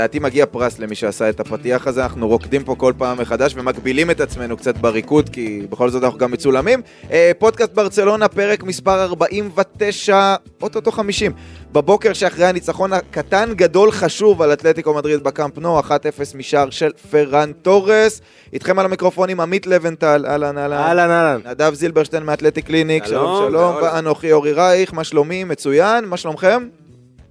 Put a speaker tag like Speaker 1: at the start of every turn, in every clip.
Speaker 1: לדעתי מגיע פרס למי שעשה את הפתיח הזה, אנחנו רוקדים פה כל פעם מחדש ומגבילים את עצמנו קצת בריקוד, כי בכל זאת אנחנו גם מצולמים. אה, פודקאסט ברצלונה, פרק מספר 49, אוטוטו 50. בבוקר שאחרי הניצחון הקטן, גדול, חשוב על אתלטיקו מדריד בקאמפ נו, 1-0 משער של פרן תורס. איתכם על המיקרופונים עמית לבנטל, אהלן אהלן.
Speaker 2: אהלן אהלן.
Speaker 1: נדב זילברשטיין מאתלטיק קליניק, שלום
Speaker 2: שלום.
Speaker 1: ואנוכי אורי רייך, מה שלומי? מצוין, מה שלומכם?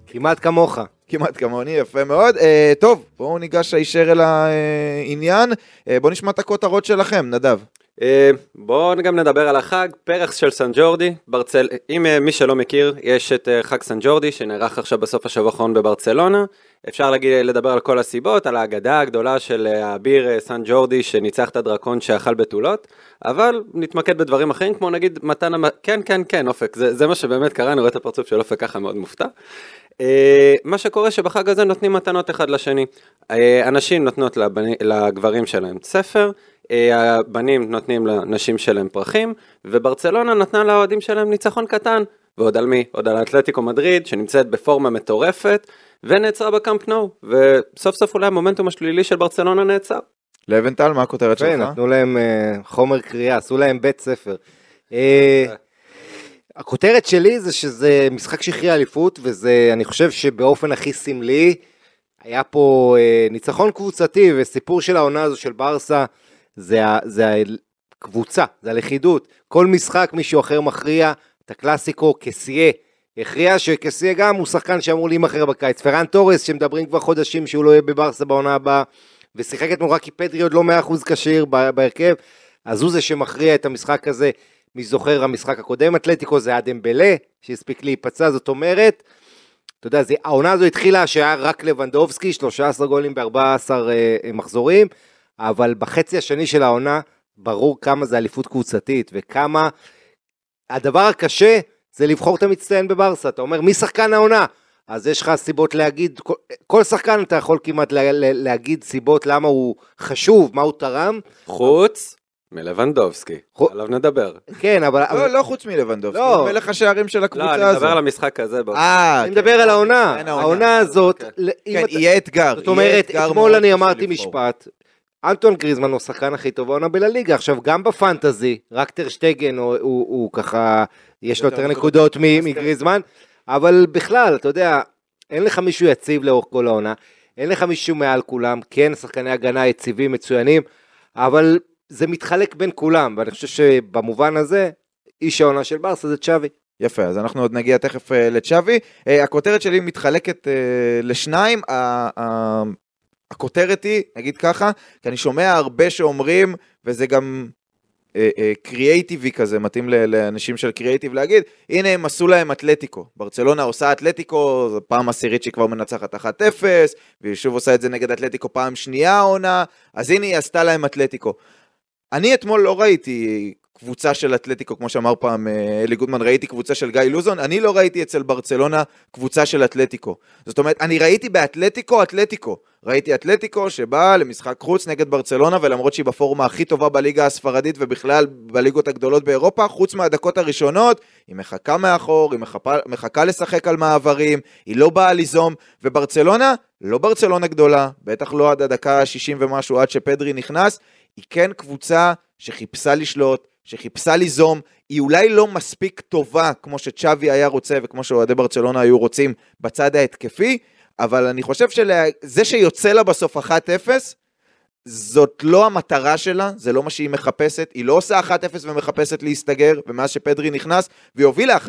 Speaker 2: כמעט כמוך.
Speaker 1: כמעט כמוני, יפה מאוד. אה, טוב, בואו ניגש הישר אל העניין. אה, בואו נשמע את הכותרות שלכם, נדב.
Speaker 3: אה, בואו גם נדבר על החג, פרח של סן ג'ורדי, ברצל... אם אה, מי שלא מכיר, יש את אה, חג סן ג'ורדי שנערך עכשיו בסוף השבוע האחרון בברצלונה. אפשר להגיד, לדבר על כל הסיבות, על האגדה הגדולה של אה, האביר אה, סן ג'ורדי שניצח את הדרקון שאכל בתולות, אבל נתמקד בדברים אחרים, כמו נגיד מתן המ... כן, כן, כן, אופק, זה, זה מה שבאמת קרה, אני רואה את הפרצוף של אופק ככה מאוד מופתע. אה, מה שקורה שבחג הזה נותנים מתנות אחד לשני. אה, הנשים נותנות לבני, לגברים שלהם ספר, אה, הבנים נותנים לנשים שלהם פרחים, וברצלונה נתנה לאוהדים שלהם ניצחון קטן. ועוד על מי? עוד על אתלטיקו מדריד, שנמצאת בפורמה מטורפת, ונעצרה בקאמפ נו, וסוף סוף אולי המומנטום השלילי של ברצלונה נעצר.
Speaker 1: לבנטל, מה הכותרת
Speaker 2: יפה,
Speaker 1: שלך?
Speaker 2: נתנו להם חומר קריאה, עשו להם בית ספר. הכותרת שלי זה שזה משחק שהכריע אליפות, וזה, אני חושב שבאופן הכי סמלי, היה פה אה, ניצחון קבוצתי, וסיפור של העונה הזו של ברסה, זה, זה הקבוצה, זה הלכידות. כל משחק מישהו אחר מכריע, את הקלאסיקו כסייה. הכריע שכסייה גם הוא שחקן שאמור להימכר בקיץ. פרן תורס, שמדברים כבר חודשים שהוא לא יהיה בברסה בעונה הבאה, ושיחק אתמול רק כי פדרי עוד לא 100% כשיר בהרכב, אז הוא זה שמכריע את המשחק הזה. מי זוכר המשחק הקודם, אתלטיקו זה אדם בלה, שהספיק להיפצע, זאת אומרת, אתה יודע, זה, העונה הזו התחילה שהיה רק לבנדובסקי, 13 גולים ב-14 אה, מחזורים, אבל בחצי השני של העונה, ברור כמה זה אליפות קבוצתית, וכמה הדבר הקשה זה לבחור את המצטיין בברסה. אתה אומר, מי שחקן העונה? אז יש לך סיבות להגיד, כל, כל שחקן אתה יכול כמעט לה, לה, להגיד סיבות למה הוא חשוב, מה הוא תרם.
Speaker 3: חוץ מלבנדובסקי, עליו נדבר.
Speaker 2: כן, אבל...
Speaker 1: לא, לא חוץ מלבנדובסקי,
Speaker 2: לא.
Speaker 1: הוא מלך השערים של
Speaker 3: לא,
Speaker 1: הקבוצה
Speaker 3: אני
Speaker 1: הזו.
Speaker 3: מדבר על המשחק הזה.
Speaker 1: אה,
Speaker 2: אני
Speaker 1: כן.
Speaker 2: מדבר על העונה,
Speaker 1: אין העונה.
Speaker 2: העונה הזאת,
Speaker 3: אוקיי.
Speaker 1: כן, יהיה אתגר.
Speaker 2: זאת אומרת, אתמול אני אמרתי. משפט, אנטון גריזמן הוא השחקן הכי טוב בעונה בלליגה, עכשיו גם בפנטזי, רק טרשטגן הוא, ככה, יש לו
Speaker 1: יותר נקודות.
Speaker 2: מגריזמן, אבל בכלל, אתה יודע, אין לך מישהו יציב לאורך כל העונה, אין לך מישהו מעל כולם, כן, שחקני הגנה יציבים מצוינים, אבל זה מתחלק בין כולם, ואני חושב שבמובן הזה, איש העונה של ברסה זה צ'אבי.
Speaker 1: יפה, אז אנחנו עוד נגיע תכף אה, לצ'אבי. אה, הכותרת שלי מתחלקת אה, לשניים. ה- ה- הכותרת היא, נגיד ככה, כי אני שומע הרבה שאומרים, וזה גם קריאייטיבי כזה, מתאים לאנשים של קריאייטיב להגיד, הנה הם עשו להם אתלטיקו. ברצלונה עושה אתלטיקו, זו פעם עשירית שהיא כבר מנצחת 1-0, והיא שוב עושה את זה נגד אתלטיקו פעם שנייה העונה, אז הנה היא עשתה להם אתלטיקו. אני אתמול לא ראיתי קבוצה של אתלטיקו, כמו שאמר פעם אה, אלי גודמן, ראיתי קבוצה של גיא לוזון, אני לא ראיתי אצל ברצלונה קבוצה של אתלטיקו. זאת אומרת, אני ראיתי באתלטיקו אתלטיקו. ראיתי אתלטיקו שבאה למשחק חוץ נגד ברצלונה, ולמרות שהיא בפורמה הכי טובה בליגה הספרדית ובכלל בליגות הגדולות באירופה, חוץ מהדקות הראשונות, היא מחכה מאחור, היא מחכה, מחכה לשחק על מעברים, היא לא באה ליזום, וברצלונה, לא ברצלונה גדולה, בטח לא עד הדקה ה-60 ומשהו, עד שפדרי נכנס, היא כן קבוצה שחיפשה לשלוט, שחיפשה ליזום, היא אולי לא מספיק טובה כמו שצ'אבי היה רוצה וכמו שאוהדי ברצלונה היו רוצים בצד ההתקפי, אבל אני חושב שזה שיוצא לה בסוף 1-0, זאת לא המטרה שלה, זה לא מה שהיא מחפשת, היא לא עושה 1-0 ומחפשת להסתגר, ומאז שפדרי נכנס, והיא הובילה 1-0,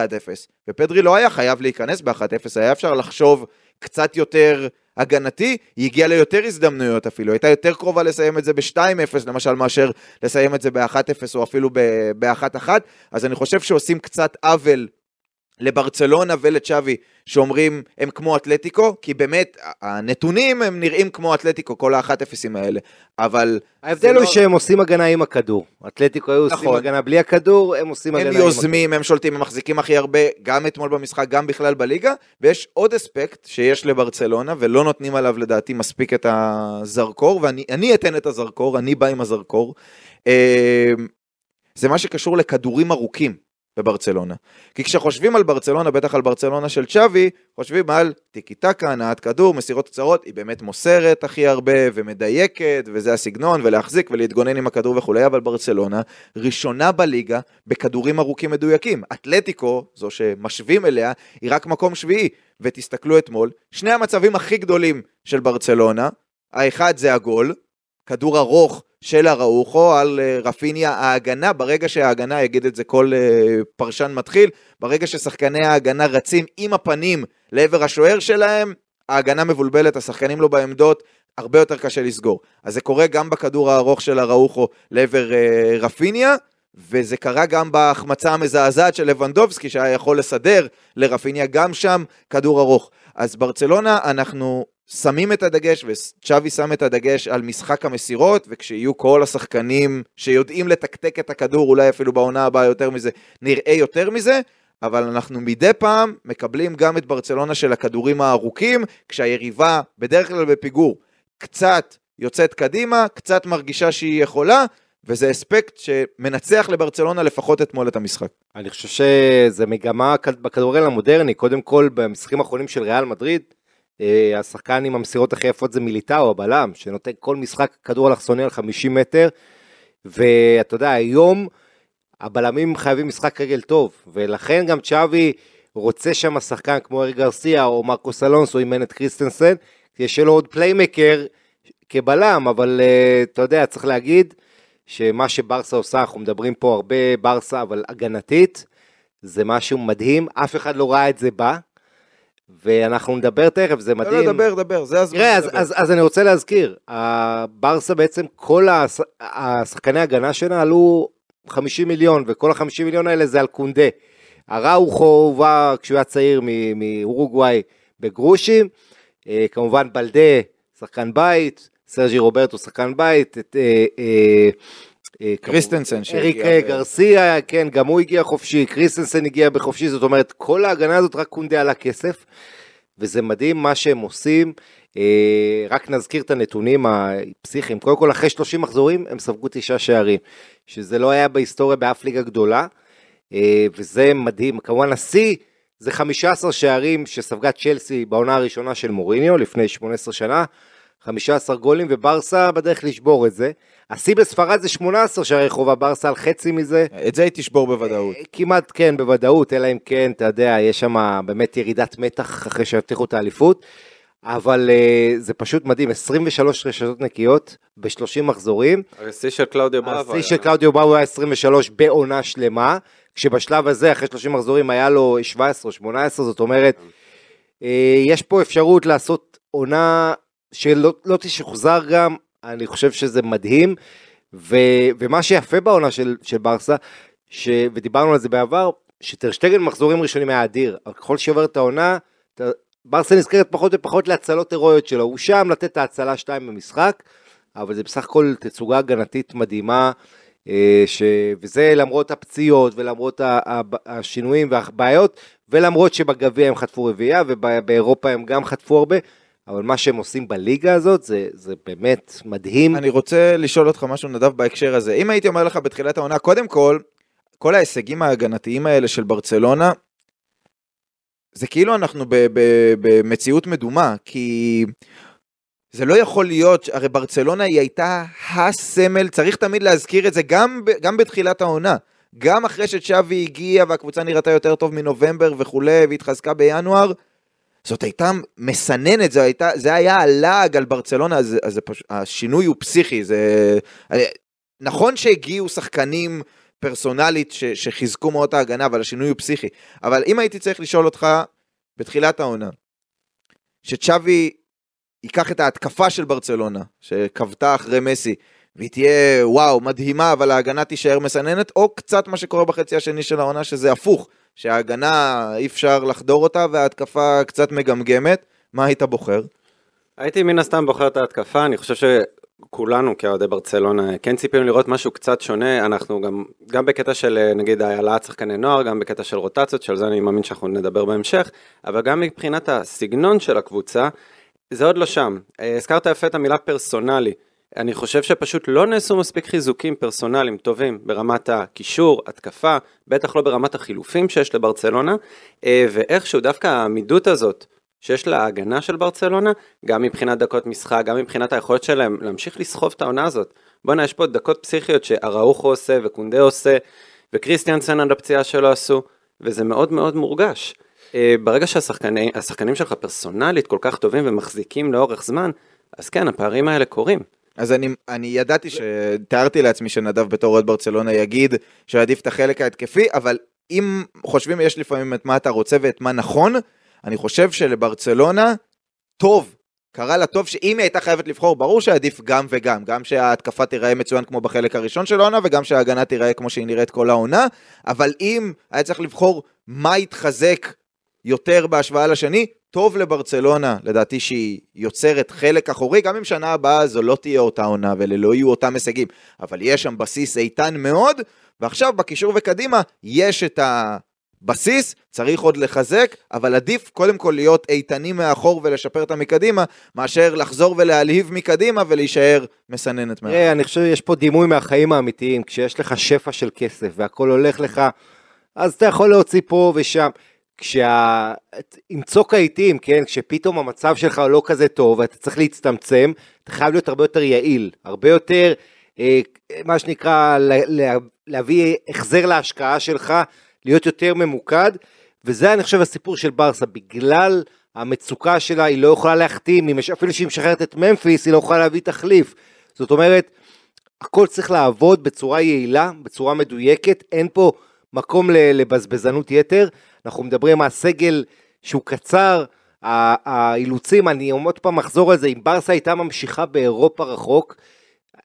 Speaker 1: ופדרי לא היה חייב להיכנס ב-1-0, היה אפשר לחשוב קצת יותר הגנתי, היא הגיעה ליותר הזדמנויות אפילו, הייתה יותר קרובה לסיים את זה ב-2-0 למשל, מאשר לסיים את זה ב-1-0 או אפילו ב-1-1, אז אני חושב שעושים קצת עוול לברצלונה ולצ'אבי שאומרים הם כמו אתלטיקו, כי באמת הנתונים הם נראים כמו אתלטיקו, כל האחת אפסים האלה, אבל...
Speaker 2: ההבדל הוא
Speaker 1: לא-
Speaker 2: שהם עושים הגנה עם הכדור. אתלטיקו היו עושים
Speaker 1: נכון.
Speaker 2: הגנה בלי הכדור, הם עושים הגנה
Speaker 1: הם
Speaker 2: עם הכדור.
Speaker 1: יוזמים, הם שולטים, הם מחזיקים הכי הרבה, גם אתמול במשחק, גם בכלל בליגה, ויש עוד אספקט שיש לברצלונה, ולא נותנים עליו לדעתי מספיק את הזרקור, ואני אני אתן את הזרקור, אני בא עם הזרקור. אה, זה מה שקשור לכדורים ארוכים בברצלונה. כי כשחושבים על ברצלונה, בטח על ברצלונה של צ'אבי, חושבים על טיקי טקה, הנעת כדור, מסירות קצרות, היא באמת מוסרת הכי הרבה ומדייקת, וזה הסגנון, ולהחזיק ולהתגונן עם הכדור וכולי, אבל ברצלונה ראשונה בליגה בכדורים ארוכים מדויקים. אתלטיקו, זו שמשווים אליה, היא רק מקום שביעי. ותסתכלו אתמול, שני המצבים הכי גדולים של ברצלונה, האחד זה הגול, כדור ארוך של הראוכו על אה, רפיניה ההגנה, ברגע שההגנה, יגיד את זה כל אה, פרשן מתחיל, ברגע ששחקני ההגנה רצים עם הפנים לעבר השוער שלהם, ההגנה מבולבלת, השחקנים לא בעמדות, הרבה יותר קשה לסגור. אז זה קורה גם בכדור הארוך של הראוכו לעבר אה, רפיניה, וזה קרה גם בהחמצה המזעזעת של לבנדובסקי, שהיה יכול לסדר לרפיניה גם שם כדור ארוך. אז ברצלונה, אנחנו שמים את הדגש, וצ'אבי שם את הדגש על משחק המסירות, וכשיהיו כל השחקנים שיודעים לתקתק את הכדור, אולי אפילו בעונה הבאה יותר מזה, נראה יותר מזה, אבל אנחנו מדי פעם מקבלים גם את ברצלונה של הכדורים הארוכים, כשהיריבה, בדרך כלל בפיגור, קצת יוצאת קדימה, קצת מרגישה שהיא יכולה, וזה אספקט שמנצח לברצלונה לפחות אתמול את המשחק.
Speaker 2: אני חושב שזה מגמה בכדורגל המודרני, קודם כל במשחקים האחרונים של ריאל מדריד, השחקן עם המסירות הכי יפות זה מיליטאו, הבלם, שנותן כל משחק כדור אלכסוני על 50 מטר, ואתה יודע, היום הבלמים חייבים משחק רגל טוב, ולכן גם צ'אבי רוצה שם שחקן כמו ארי גרסיה או מרקוס אלונסו אימן את קריסטנסן, יש לו עוד פליימקר כבלם, אבל אה, אתה יודע, צריך להגיד שמה שברסה עושה, אנחנו מדברים פה הרבה ברסה, אבל הגנתית, זה משהו מדהים, אף אחד לא ראה את זה בא, ואנחנו נדבר תכף, זה מדהים.
Speaker 1: לא, דבר, דבר, זה הזמן.
Speaker 2: תראה, אז. אז, אז אני רוצה להזכיר, הברסה בעצם, כל הש- השחקני ההגנה שלה עלו 50 מיליון, וכל ה-50 מיליון האלה זה על קונדה. הראוכו הובא כשהוא היה צעיר מאורוגוואי בגרושים, אה, כמובן בלדה, שחקן בית, סרג'י רוברטו, שחקן בית, את, אה,
Speaker 1: קריסטנסן
Speaker 2: אריק
Speaker 1: שהגיע
Speaker 2: אה,
Speaker 1: ב-
Speaker 2: גרסיה, כן, גם הוא הגיע חופשי, קריסטנסן הגיע בחופשי, זאת אומרת, כל ההגנה הזאת רק קונדה עלה כסף, וזה מדהים מה שהם עושים. אה, רק נזכיר את הנתונים הפסיכיים, קודם כל אחרי 30 מחזורים הם ספגו תשעה שערים, שזה לא היה בהיסטוריה באף ליגה גדולה, אה, וזה מדהים. כמובן השיא זה 15 שערים שספגה צ'לסי בעונה הראשונה של מוריניו לפני 18 שנה, 15 גולים וברסה בדרך לשבור את זה. השיא בספרד זה 18 שערי חובה, ברסה על חצי מזה.
Speaker 1: את זה היא תשבור בוודאות.
Speaker 2: אה, כמעט כן, בוודאות, אלא אם כן, אתה יודע, יש שם באמת ירידת מתח אחרי שהבטיחו את האליפות. אבל uh, זה פשוט מדהים, 23 רשתות נקיות ב-30 מחזורים.
Speaker 3: השיא של קלאודיו בראבו.
Speaker 2: השיא של קלאודיו באו היה 23 בעונה שלמה, כשבשלב הזה, אחרי 30 מחזורים, היה לו 17 או 18, זאת אומרת, אה, יש פה אפשרות לעשות עונה שלא לא תשוחזר גם, אני חושב שזה מדהים, ו, ומה שיפה בעונה של, של ברסה, ש, ודיברנו על זה בעבר, שטרשטגן מחזורים ראשונים היה אדיר, אבל ככל שעובר את העונה, ברסה נזכרת פחות ופחות להצלות הירואיות שלו, הוא שם לתת את ההצלה 2 במשחק, אבל זה בסך הכל תצוגה הגנתית מדהימה, אה, ש... וזה למרות הפציעות ולמרות השינויים והבעיות, ולמרות שבגביע הם חטפו רביעייה ובאירופה הם גם חטפו הרבה, אבל מה שהם עושים בליגה הזאת זה, זה באמת מדהים.
Speaker 1: אני רוצה לשאול אותך משהו, נדב, בהקשר הזה. אם הייתי אומר לך בתחילת העונה, קודם כל, כל ההישגים ההגנתיים האלה של ברצלונה, זה כאילו אנחנו במציאות מדומה, כי זה לא יכול להיות, הרי ברצלונה היא הייתה הסמל, צריך תמיד להזכיר את זה גם, גם בתחילת העונה. גם אחרי שצ'אבי הגיע והקבוצה נראתה יותר טוב מנובמבר וכולי, והתחזקה בינואר, זאת הייתה מסננת, זה, הייתה, זה היה הלעג על ברצלונה, אז, אז פשוט, השינוי הוא פסיכי, זה... נכון שהגיעו שחקנים פרסונלית ש, שחיזקו מאוד את ההגנה, אבל השינוי הוא פסיכי. אבל אם הייתי צריך לשאול אותך בתחילת העונה, שצ'אבי ייקח את ההתקפה של ברצלונה, שכבתה אחרי מסי, והיא תהיה וואו מדהימה אבל ההגנה תישאר מסננת או קצת מה שקורה בחצי השני של העונה שזה הפוך שההגנה אי אפשר לחדור אותה וההתקפה קצת מגמגמת מה היית בוחר?
Speaker 3: הייתי מן הסתם בוחר את ההתקפה, אני חושב שכולנו כאוהדי ברצלונה כן ציפינו לראות משהו קצת שונה, אנחנו גם, גם בקטע של נגיד העלאת שחקני נוער, גם בקטע של רוטציות, שעל זה אני מאמין שאנחנו נדבר בהמשך, אבל גם מבחינת הסגנון של הקבוצה, זה עוד לא שם. אה, הזכרת יפה את המילה פרסונלי. אני חושב שפשוט לא נעשו מספיק חיזוקים פרסונליים טובים ברמת הקישור, התקפה, בטח לא ברמת החילופים שיש לברצלונה, אה, ואיכשהו דווקא העמידות הזאת שיש לה ההגנה של ברצלונה, גם מבחינת דקות משחק, גם מבחינת היכולת שלהם להמשיך לסחוב את העונה הזאת. בואנה, יש פה דקות פסיכיות שאראוחו עושה וקונדה עושה, וקריסטיאנסן עד הפציעה שלו עשו, וזה מאוד מאוד מורגש. אה, ברגע שהשחקנים שלך פרסונלית כל כך טובים ומחזיקים לאורך זמן, אז כן, הפערים האלה קורים.
Speaker 1: אז אני, אני ידעתי שתיארתי לעצמי שנדב בתור אוהד ברצלונה יגיד שעדיף את החלק ההתקפי, אבל אם חושבים יש לפעמים את מה אתה רוצה ואת מה נכון, אני חושב שלברצלונה טוב, קרה לה טוב שאם היא הייתה חייבת לבחור, ברור שעדיף גם וגם, גם שההתקפה תיראה מצוין כמו בחלק הראשון של העונה וגם שההגנה תיראה כמו שהיא נראית כל העונה, אבל אם היה צריך לבחור מה יתחזק יותר בהשוואה לשני, טוב לברצלונה, לדעתי שהיא יוצרת חלק אחורי, גם אם שנה הבאה זו לא תהיה אותה עונה ואלה לא יהיו אותם הישגים, אבל יש שם בסיס איתן מאוד, ועכשיו בקישור וקדימה יש את הבסיס, צריך עוד לחזק, אבל עדיף קודם כל להיות איתנים מאחור ולשפר אותם מקדימה, מאשר לחזור ולהלהיב מקדימה ולהישאר מסננת מאחור.
Speaker 2: אני חושב שיש פה דימוי מהחיים האמיתיים, כשיש לך שפע של כסף והכל הולך לך, אז אתה יכול להוציא פה ושם. כשה... עם צוק העיתים, כן, כשפתאום המצב שלך לא כזה טוב ואתה צריך להצטמצם, אתה חייב להיות הרבה יותר יעיל, הרבה יותר, אה, מה שנקרא, לה, להביא החזר להשקעה שלך, להיות יותר ממוקד, וזה אני חושב הסיפור של ברסה, בגלל המצוקה שלה היא לא יכולה להחתים, אפילו שהיא משחררת את ממפיס היא לא יכולה להביא תחליף, זאת אומרת, הכל צריך לעבוד בצורה יעילה, בצורה מדויקת, אין פה מקום לבזבזנות יתר, אנחנו מדברים על סגל שהוא קצר, האילוצים, אני עוד פעם אחזור על זה, אם ברסה הייתה ממשיכה באירופה רחוק,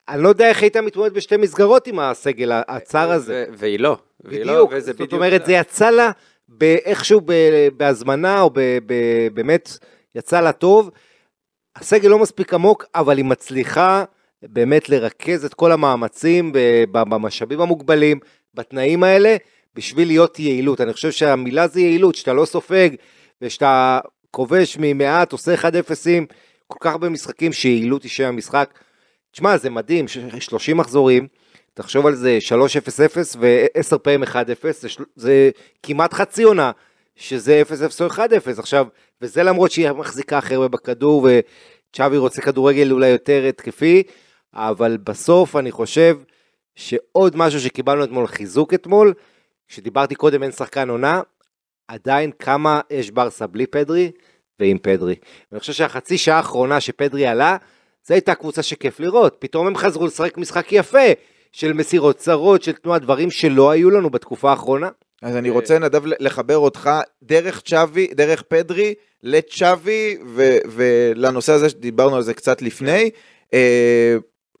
Speaker 2: אני לא יודע איך הייתה מתמודדת בשתי מסגרות עם הסגל הצר הזה.
Speaker 3: והיא לא.
Speaker 2: בדיוק, לא, זאת אומרת, זה יצא לה איכשהו בהזמנה, או באמת יצא לה טוב. הסגל לא מספיק עמוק, אבל היא מצליחה באמת לרכז את כל המאמצים במשאבים המוגבלים, בתנאים האלה, בשביל להיות יעילות. אני חושב שהמילה זה יעילות, שאתה לא סופג ושאתה כובש ממעט, עושה 1-0 כל כך הרבה משחקים שיעילות היא שם המשחק. תשמע, זה מדהים, 30 מחזורים, תחשוב על זה 3-0-0 ו-10 פעמים 1-0, זה, זה כמעט חצי עונה, שזה 0-0 או 1-0. עכשיו, וזה למרות שהיא מחזיקה הכי הרבה בכדור, וצ'אבי רוצה כדורגל אולי יותר התקפי, אבל בסוף אני חושב שעוד משהו שקיבלנו אתמול חיזוק אתמול, כשדיברתי קודם אין שחקן עונה, עדיין כמה יש ברסה בלי פדרי ועם פדרי. אני חושב שהחצי שעה האחרונה שפדרי עלה, זו הייתה קבוצה שכיף לראות. פתאום הם חזרו לשחק משחק יפה, של מסירות צרות, של תנועה, דברים שלא היו לנו בתקופה האחרונה.
Speaker 1: אז אני רוצה, נדב, לחבר אותך דרך צ'אבי, דרך פדרי, לצ'אבי ולנושא הזה שדיברנו על זה קצת לפני.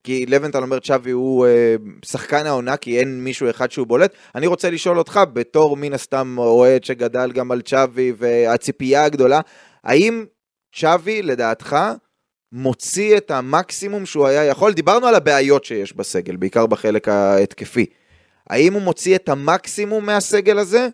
Speaker 1: כי לבנטל אומר צ'אבי הוא אה, שחקן העונה, כי אין מישהו אחד שהוא בולט. אני רוצה לשאול אותך, בתור מן הסתם אוהד שגדל גם על צ'אבי והציפייה הגדולה, האם צ'אבי, לדעתך, מוציא את המקסימום שהוא היה יכול? דיברנו על הבעיות שיש בסגל, בעיקר בחלק ההתקפי. האם הוא מוציא את המקסימום מהסגל הזה?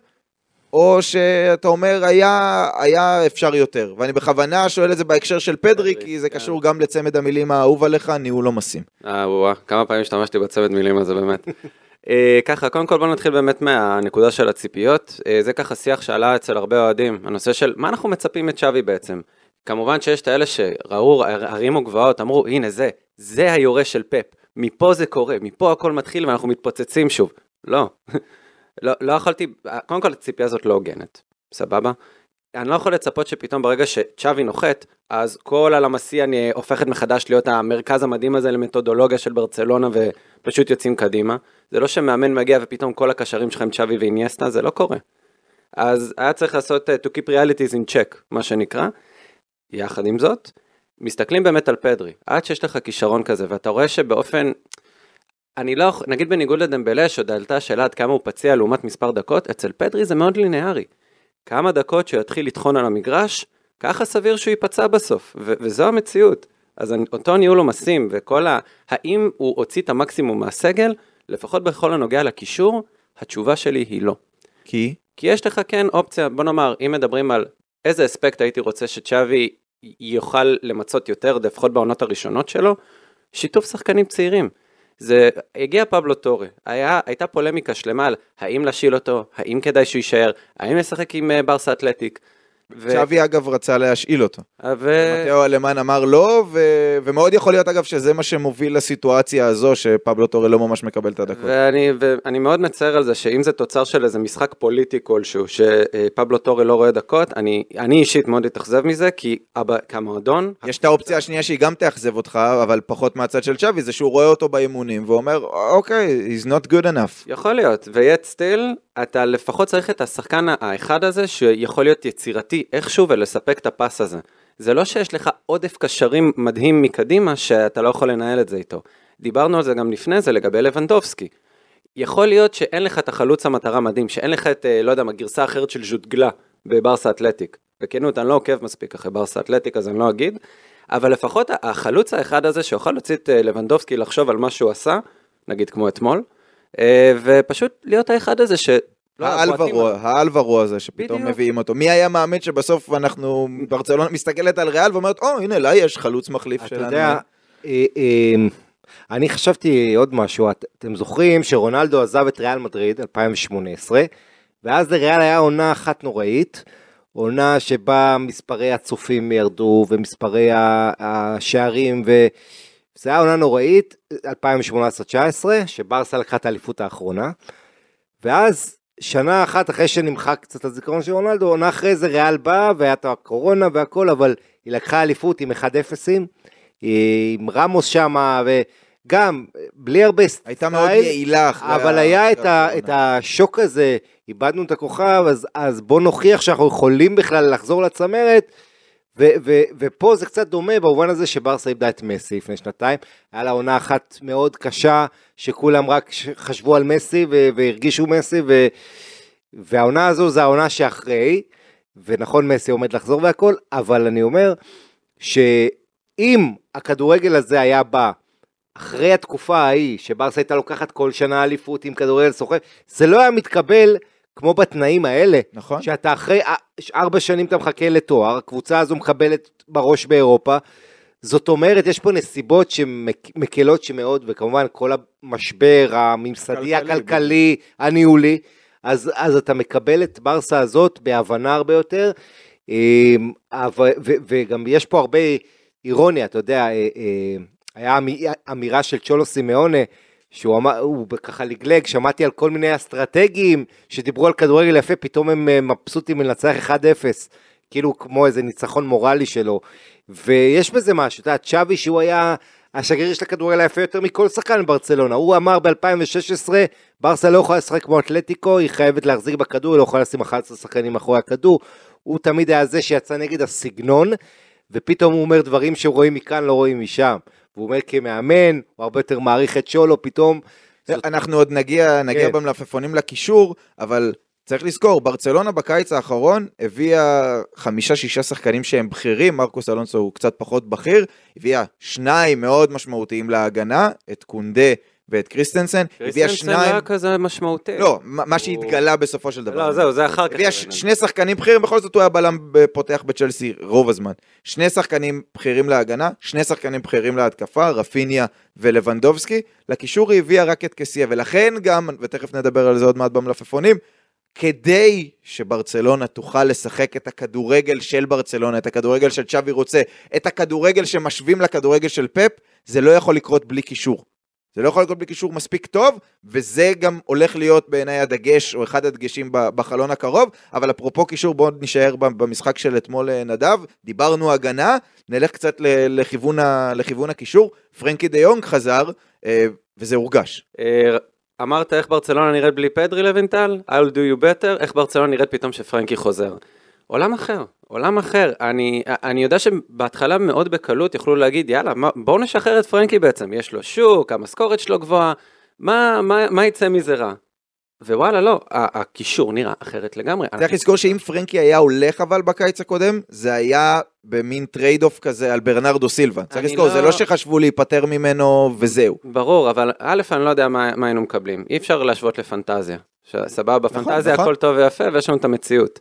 Speaker 1: או שאתה אומר היה, היה אפשר יותר, ואני בכוונה שואל את זה בהקשר של פדרי, כי זה קשור גם לצמד המילים האהוב עליך, ניהול לא משים.
Speaker 3: אה, וואו, כמה פעמים השתמשתי בצמד מילים הזה באמת. אה, ככה, קודם כל בוא נתחיל באמת מהנקודה של הציפיות, אה, זה ככה שיח שעלה אצל הרבה אוהדים, הנושא של מה אנחנו מצפים את שווי בעצם. כמובן שיש את האלה שראו, הרימו גבוהות, אמרו, הנה זה, זה היורש של פפ, מפה זה קורה, מפה הכל מתחיל ואנחנו מתפוצצים שוב. לא. לא, לא יכולתי, קודם כל הציפייה הזאת לא הוגנת, סבבה? אני לא יכול לצפות שפתאום ברגע שצ'אבי נוחת, אז כל הלמסי אני הופכת מחדש להיות המרכז המדהים הזה למתודולוגיה של ברצלונה ופשוט יוצאים קדימה. זה לא שמאמן מגיע ופתאום כל הקשרים שלך עם צ'אבי ואיניאסטה, זה לא קורה. אז היה צריך לעשות uh, to keep realities in check, מה שנקרא. יחד עם זאת, מסתכלים באמת על פדרי, עד שיש לך כישרון כזה, ואתה רואה שבאופן, אני לא, יכול- נגיד בניגוד לדמבלה, שעוד עלתה השאלה עד כמה הוא פציע לעומת מספר דקות, אצל פדרי זה מאוד ליניארי. כמה דקות שהוא יתחיל לטחון על המגרש, ככה סביר שהוא ייפצע בסוף, ו- וזו המציאות. אז אני- אותו ניהול עומסים, וכל ה... האם הוא הוציא את המקסימום מהסגל, לפחות בכל הנוגע לקישור, התשובה שלי היא לא.
Speaker 1: כי?
Speaker 3: כי יש לך כן אופציה, בוא נאמר, אם מדברים על איזה אספקט הייתי רוצה שצ'אבי יוכל למצות יותר, לפחות בעונות הראשונות שלו, שיתוף שחקנים צעירים. זה, הגיע פבלו טורי, היה, הייתה פולמיקה שלמה על האם להשיל אותו, האם כדאי שהוא יישאר, האם לשחק עם אה, ברסה אתלטיק. ו-
Speaker 1: שווי אגב רצה להשאיל אותו.
Speaker 3: ו...
Speaker 1: מתאו אלמן אמר לא, ו... ומאוד יכול להיות אגב שזה מה שמוביל לסיטואציה הזו, שפבלו טורי לא ממש מקבל את הדקות.
Speaker 3: ואני, ואני מאוד מצר על זה שאם זה תוצר של איזה משחק פוליטי כלשהו, שפבלו טורי לא רואה דקות, אני, אני אישית מאוד אתאכזב מזה, כי אבא, כמועדון,
Speaker 1: יש את האופציה השנייה שהיא גם תאכזב אותך, אבל פחות מהצד של שווי, זה שהוא רואה אותו באימונים ואומר, אוקיי, he's not good enough.
Speaker 3: יכול להיות, ויט סטיל, אתה לפחות צריך את השחקן האחד הזה, שיכול להיות יצירתי איכשהו ולספק את הפס הזה. זה לא שיש לך עודף קשרים מדהים מקדימה, שאתה לא יכול לנהל את זה איתו. דיברנו על זה גם לפני זה לגבי לבנדובסקי. יכול להיות שאין לך את החלוץ המטרה מדהים, שאין לך את, אה, לא יודע גרסה אחרת של ז'וטגלה בברסה אתלטיק. בכנות, אני לא עוקב מספיק אחרי ברסה אתלטיק, אז אני לא אגיד, אבל לפחות החלוץ האחד הזה שיכול להוציא את אה, לבנדובסקי לחשוב על מה שהוא עשה, נגיד כמו אתמול, אה, ופשוט להיות האחד הזה ש...
Speaker 1: האלברו,
Speaker 3: בועטים-
Speaker 1: האלברו הזה שפתאום. מביאים אותו. מי היה מאמין שבסוף אנחנו, ברצלונה מסתכלת על ריאל ואומרת, או הנה לה יש חלוץ מחליף
Speaker 2: אתה
Speaker 1: שלנו.
Speaker 2: יודע, אה, אה, אני חשבתי עוד משהו, את- אתם זוכרים שרונלדו עזב את ריאל מדריד 2018, ואז לריאל היה עונה אחת נוראית, עונה שבה מספרי הצופים ירדו ומספרי השערים, וזה היה עונה נוראית, 2018-19, שברסה לקחה את האליפות האחרונה, ואז שנה אחת אחרי שנמחק קצת הזיכרון של רונלדו, עונה אחרי זה ריאל באה והיה את הקורונה והכל, אבל היא לקחה אליפות עם 1-0, עם רמוס שמה, וגם בלי הרבה סטייל.
Speaker 1: הייתה מאוד יעילה. אחרי
Speaker 2: אבל היה את, ה. את השוק הזה, איבדנו את הכוכב, אז, אז בוא נוכיח שאנחנו יכולים בכלל לחזור לצמרת, ו, ו, ופה זה קצת דומה במובן הזה שברסה איבדה את מסי לפני שנתיים, היה לה עונה אחת מאוד קשה, שכולם רק חשבו על מסי ו, והרגישו מסי, ו, והעונה הזו זה העונה שאחרי, ונכון מסי עומד לחזור והכל, אבל אני אומר שאם הכדורגל הזה היה בא אחרי התקופה ההיא, שברסה הייתה לוקחת כל שנה אליפות עם כדורגל סוחר, זה לא היה מתקבל כמו בתנאים האלה.
Speaker 1: נכון.
Speaker 2: שאתה אחרי ארבע שנים אתה מחכה לתואר, הקבוצה הזו מקבלת בראש באירופה. זאת אומרת, יש פה נסיבות שמקלות שמאוד, וכמובן כל המשבר הממסדי,
Speaker 1: כלכלי.
Speaker 2: הכלכלי, הניהולי, אז, אז אתה מקבל את ברסה הזאת בהבנה הרבה יותר, אמ, וגם יש פה הרבה אירוניה, אתה יודע, אה, אה, היה אמי- אמירה של צ'ולו סימאונה, שהוא אמר, הוא ככה לגלג, שמעתי על כל מיני אסטרטגיים שדיברו על כדורגל יפה, פתאום הם אה, מבסוטים מלנצח 1-0, כאילו כמו איזה ניצחון מורלי שלו. ויש בזה משהו, אתה יודע, צ'אבי שהוא היה השגריר של הכדורגל היפה יותר מכל שחקן בברצלונה, הוא אמר ב-2016, ברסה לא יכולה לשחק כמו אתלטיקו, היא חייבת להחזיק בכדור, היא לא יכולה לשים 11 שחקנים מאחורי הכדור, הוא תמיד היה זה שיצא נגד הסגנון, ופתאום הוא אומר דברים שרואים מכאן לא רואים משם. והוא אומר כמאמן, הוא הרבה יותר מעריך את שולו, פתאום... זאת-
Speaker 1: אנחנו עוד נגיע, נגיע
Speaker 2: כן.
Speaker 1: במלפפונים לקישור, אבל צריך לזכור, ברצלונה בקיץ האחרון הביאה חמישה-שישה שחקנים שהם בכירים, מרקוס אלונסו הוא קצת פחות בכיר, הביאה שניים מאוד משמעותיים להגנה, את קונדה ואת קריסטנסן, הביאה
Speaker 3: קריסטנסן לא
Speaker 1: שניים,
Speaker 3: היה כזה משמעותי.
Speaker 1: לא, מה שהתגלה בסופו של דבר.
Speaker 3: לא, זהו, זה אחר כך.
Speaker 1: הביאה שני שחקנים בכירים, בכל זאת הוא היה בלם פותח בצ'לסי רוב הזמן. שני שחקנים בכירים להגנה, שני שחקנים בכירים להתקפה, רפיניה ולבנדובסקי. לקישור היא הביאה רק את קסיה, ולכן גם, ותכף נדבר על זה עוד מעט במלפפונים, כדי שברצלונה תוכל לשחק את הכדורגל של ברצלונה, את הכדורגל של צ'אבי רוצה, את הכדורגל שמשווים לכדורגל של פפ, זה לא יכול לקרות בלי קישור. זה לא יכול לקרות בלי קישור מספיק טוב, וזה גם הולך להיות בעיניי הדגש, או אחד הדגשים בחלון הקרוב, אבל אפרופו קישור, בואו נשאר ב- במשחק של אתמול אה, נדב, דיברנו הגנה, נלך קצת לכיוון, ה- לכיוון הקישור, פרנקי דה יונג חזר, אה, וזה הורגש.
Speaker 3: אה, אמרת איך ברצלונה נראית בלי פדרי לוינטל? I'll do you better? איך ברצלונה נראית פתאום שפרנקי חוזר? עולם אחר, עולם אחר. אני, אני יודע שבהתחלה מאוד בקלות יכלו להגיד, יאללה, מה, בואו נשחרר את פרנקי בעצם. יש לו שוק, המשכורת שלו גבוהה, מה, מה, מה יצא מזה רע? ווואלה, לא, הקישור נראה אחרת לגמרי.
Speaker 1: צריך לזכור שאם פרנקי היה הולך אבל בקיץ הקודם, זה היה במין trade-off כזה על ברנרדו סילבה. צריך לזכור, זה
Speaker 3: לא-
Speaker 1: לא שחשבו להיפטר ממנו וזהו.
Speaker 3: ברור, אבל א', אני לא יודע מה, מה היינו מקבלים. אי אפשר להשוות לפנטזיה. סבבה, בפנטזיה
Speaker 1: נכון.
Speaker 3: הכל טוב ויפה, ויש לנו את המציאות.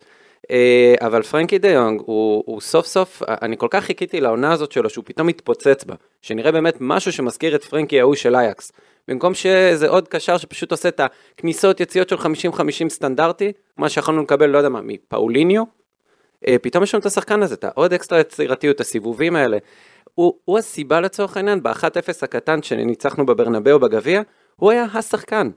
Speaker 3: אה, אבל פרנקי דה יונג, הוא, הוא סוף סוף, אני כל כך חיכיתי לעונה הזאת שלו, שהוא פתאום מתפוצץ בה. שנראה באמת משהו שמזכיר את פרנקי ההוא של אייקס. במקום שזה עוד קשר שפשוט עושה את הכניסות יציאות של 50-50 סטנדרטי, מה שיכולנו לקבל, לא יודע מה, מפאוליניו, אה, פתאום יש לנו את השחקן הזה, את העוד אקסטרה יצירתיות, הסיבובים האלה. הוא, הוא הסיבה לצורך העניין, ב-1-0 הקטן שניצחנו בברנבאו בגביע, הוא היה השחקן.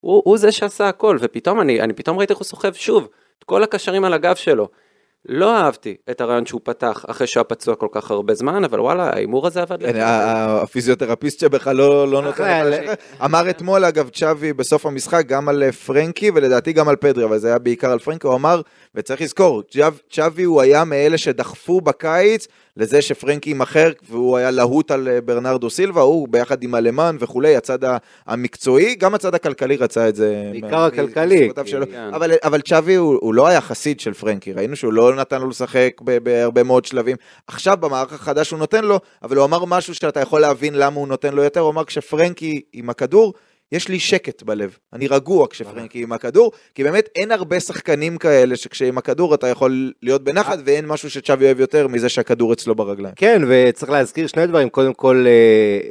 Speaker 3: הוא, הוא זה שעשה הכל, ופתאום אני, אני פתאום ראיתי איך הוא סוחב שוב את כל הקשרים על הגב שלו. לא אהבתי את הרעיון שהוא פתח אחרי שהוא היה פצוע כל כך הרבה זמן, אבל וואלה, ההימור הזה עבד
Speaker 1: כן, ה- הפיזיותרפיסט שבכלל לא לא נותן לך. אמר אתמול אגב צ'אבי בסוף המשחק גם על אה, פרנקי ולדעתי גם על פדרי אבל זה היה בעיקר על פרנקי הוא אמר וצריך לזכור צ'אב- צ'אבי הוא היה מאלה שדחפו בקיץ לזה שפרנקי יימכר והוא היה להוט על אה, ברנרדו סילבה הוא ביחד עם אלמן וכולי הצד המקצועי גם הצד הכלכלי רצה את זה.
Speaker 2: בעיקר
Speaker 1: מ-
Speaker 2: הכלכלי.
Speaker 3: כן.
Speaker 1: אבל, אבל צ'אבי הוא, הוא לא היה חסיד של פרנקי, ראינו שהוא לא נתן לו לשחק בהרבה מאוד שלבים. עכשיו במערך החדש הוא נותן לו, אבל הוא אמר משהו שאתה יכול להבין למה הוא נותן לו יותר, הוא אמר כשפרנקי עם הכדור, יש לי שקט בלב, אני רגוע כשפרנקי עם הכדור, כי באמת אין הרבה שחקנים כאלה שכשעם הכדור אתה יכול להיות בנחת, ואין משהו שצ'אבי אוהב יותר מזה שהכדור אצלו ברגליים.
Speaker 2: כן, וצריך להזכיר שני דברים, קודם כל, אה,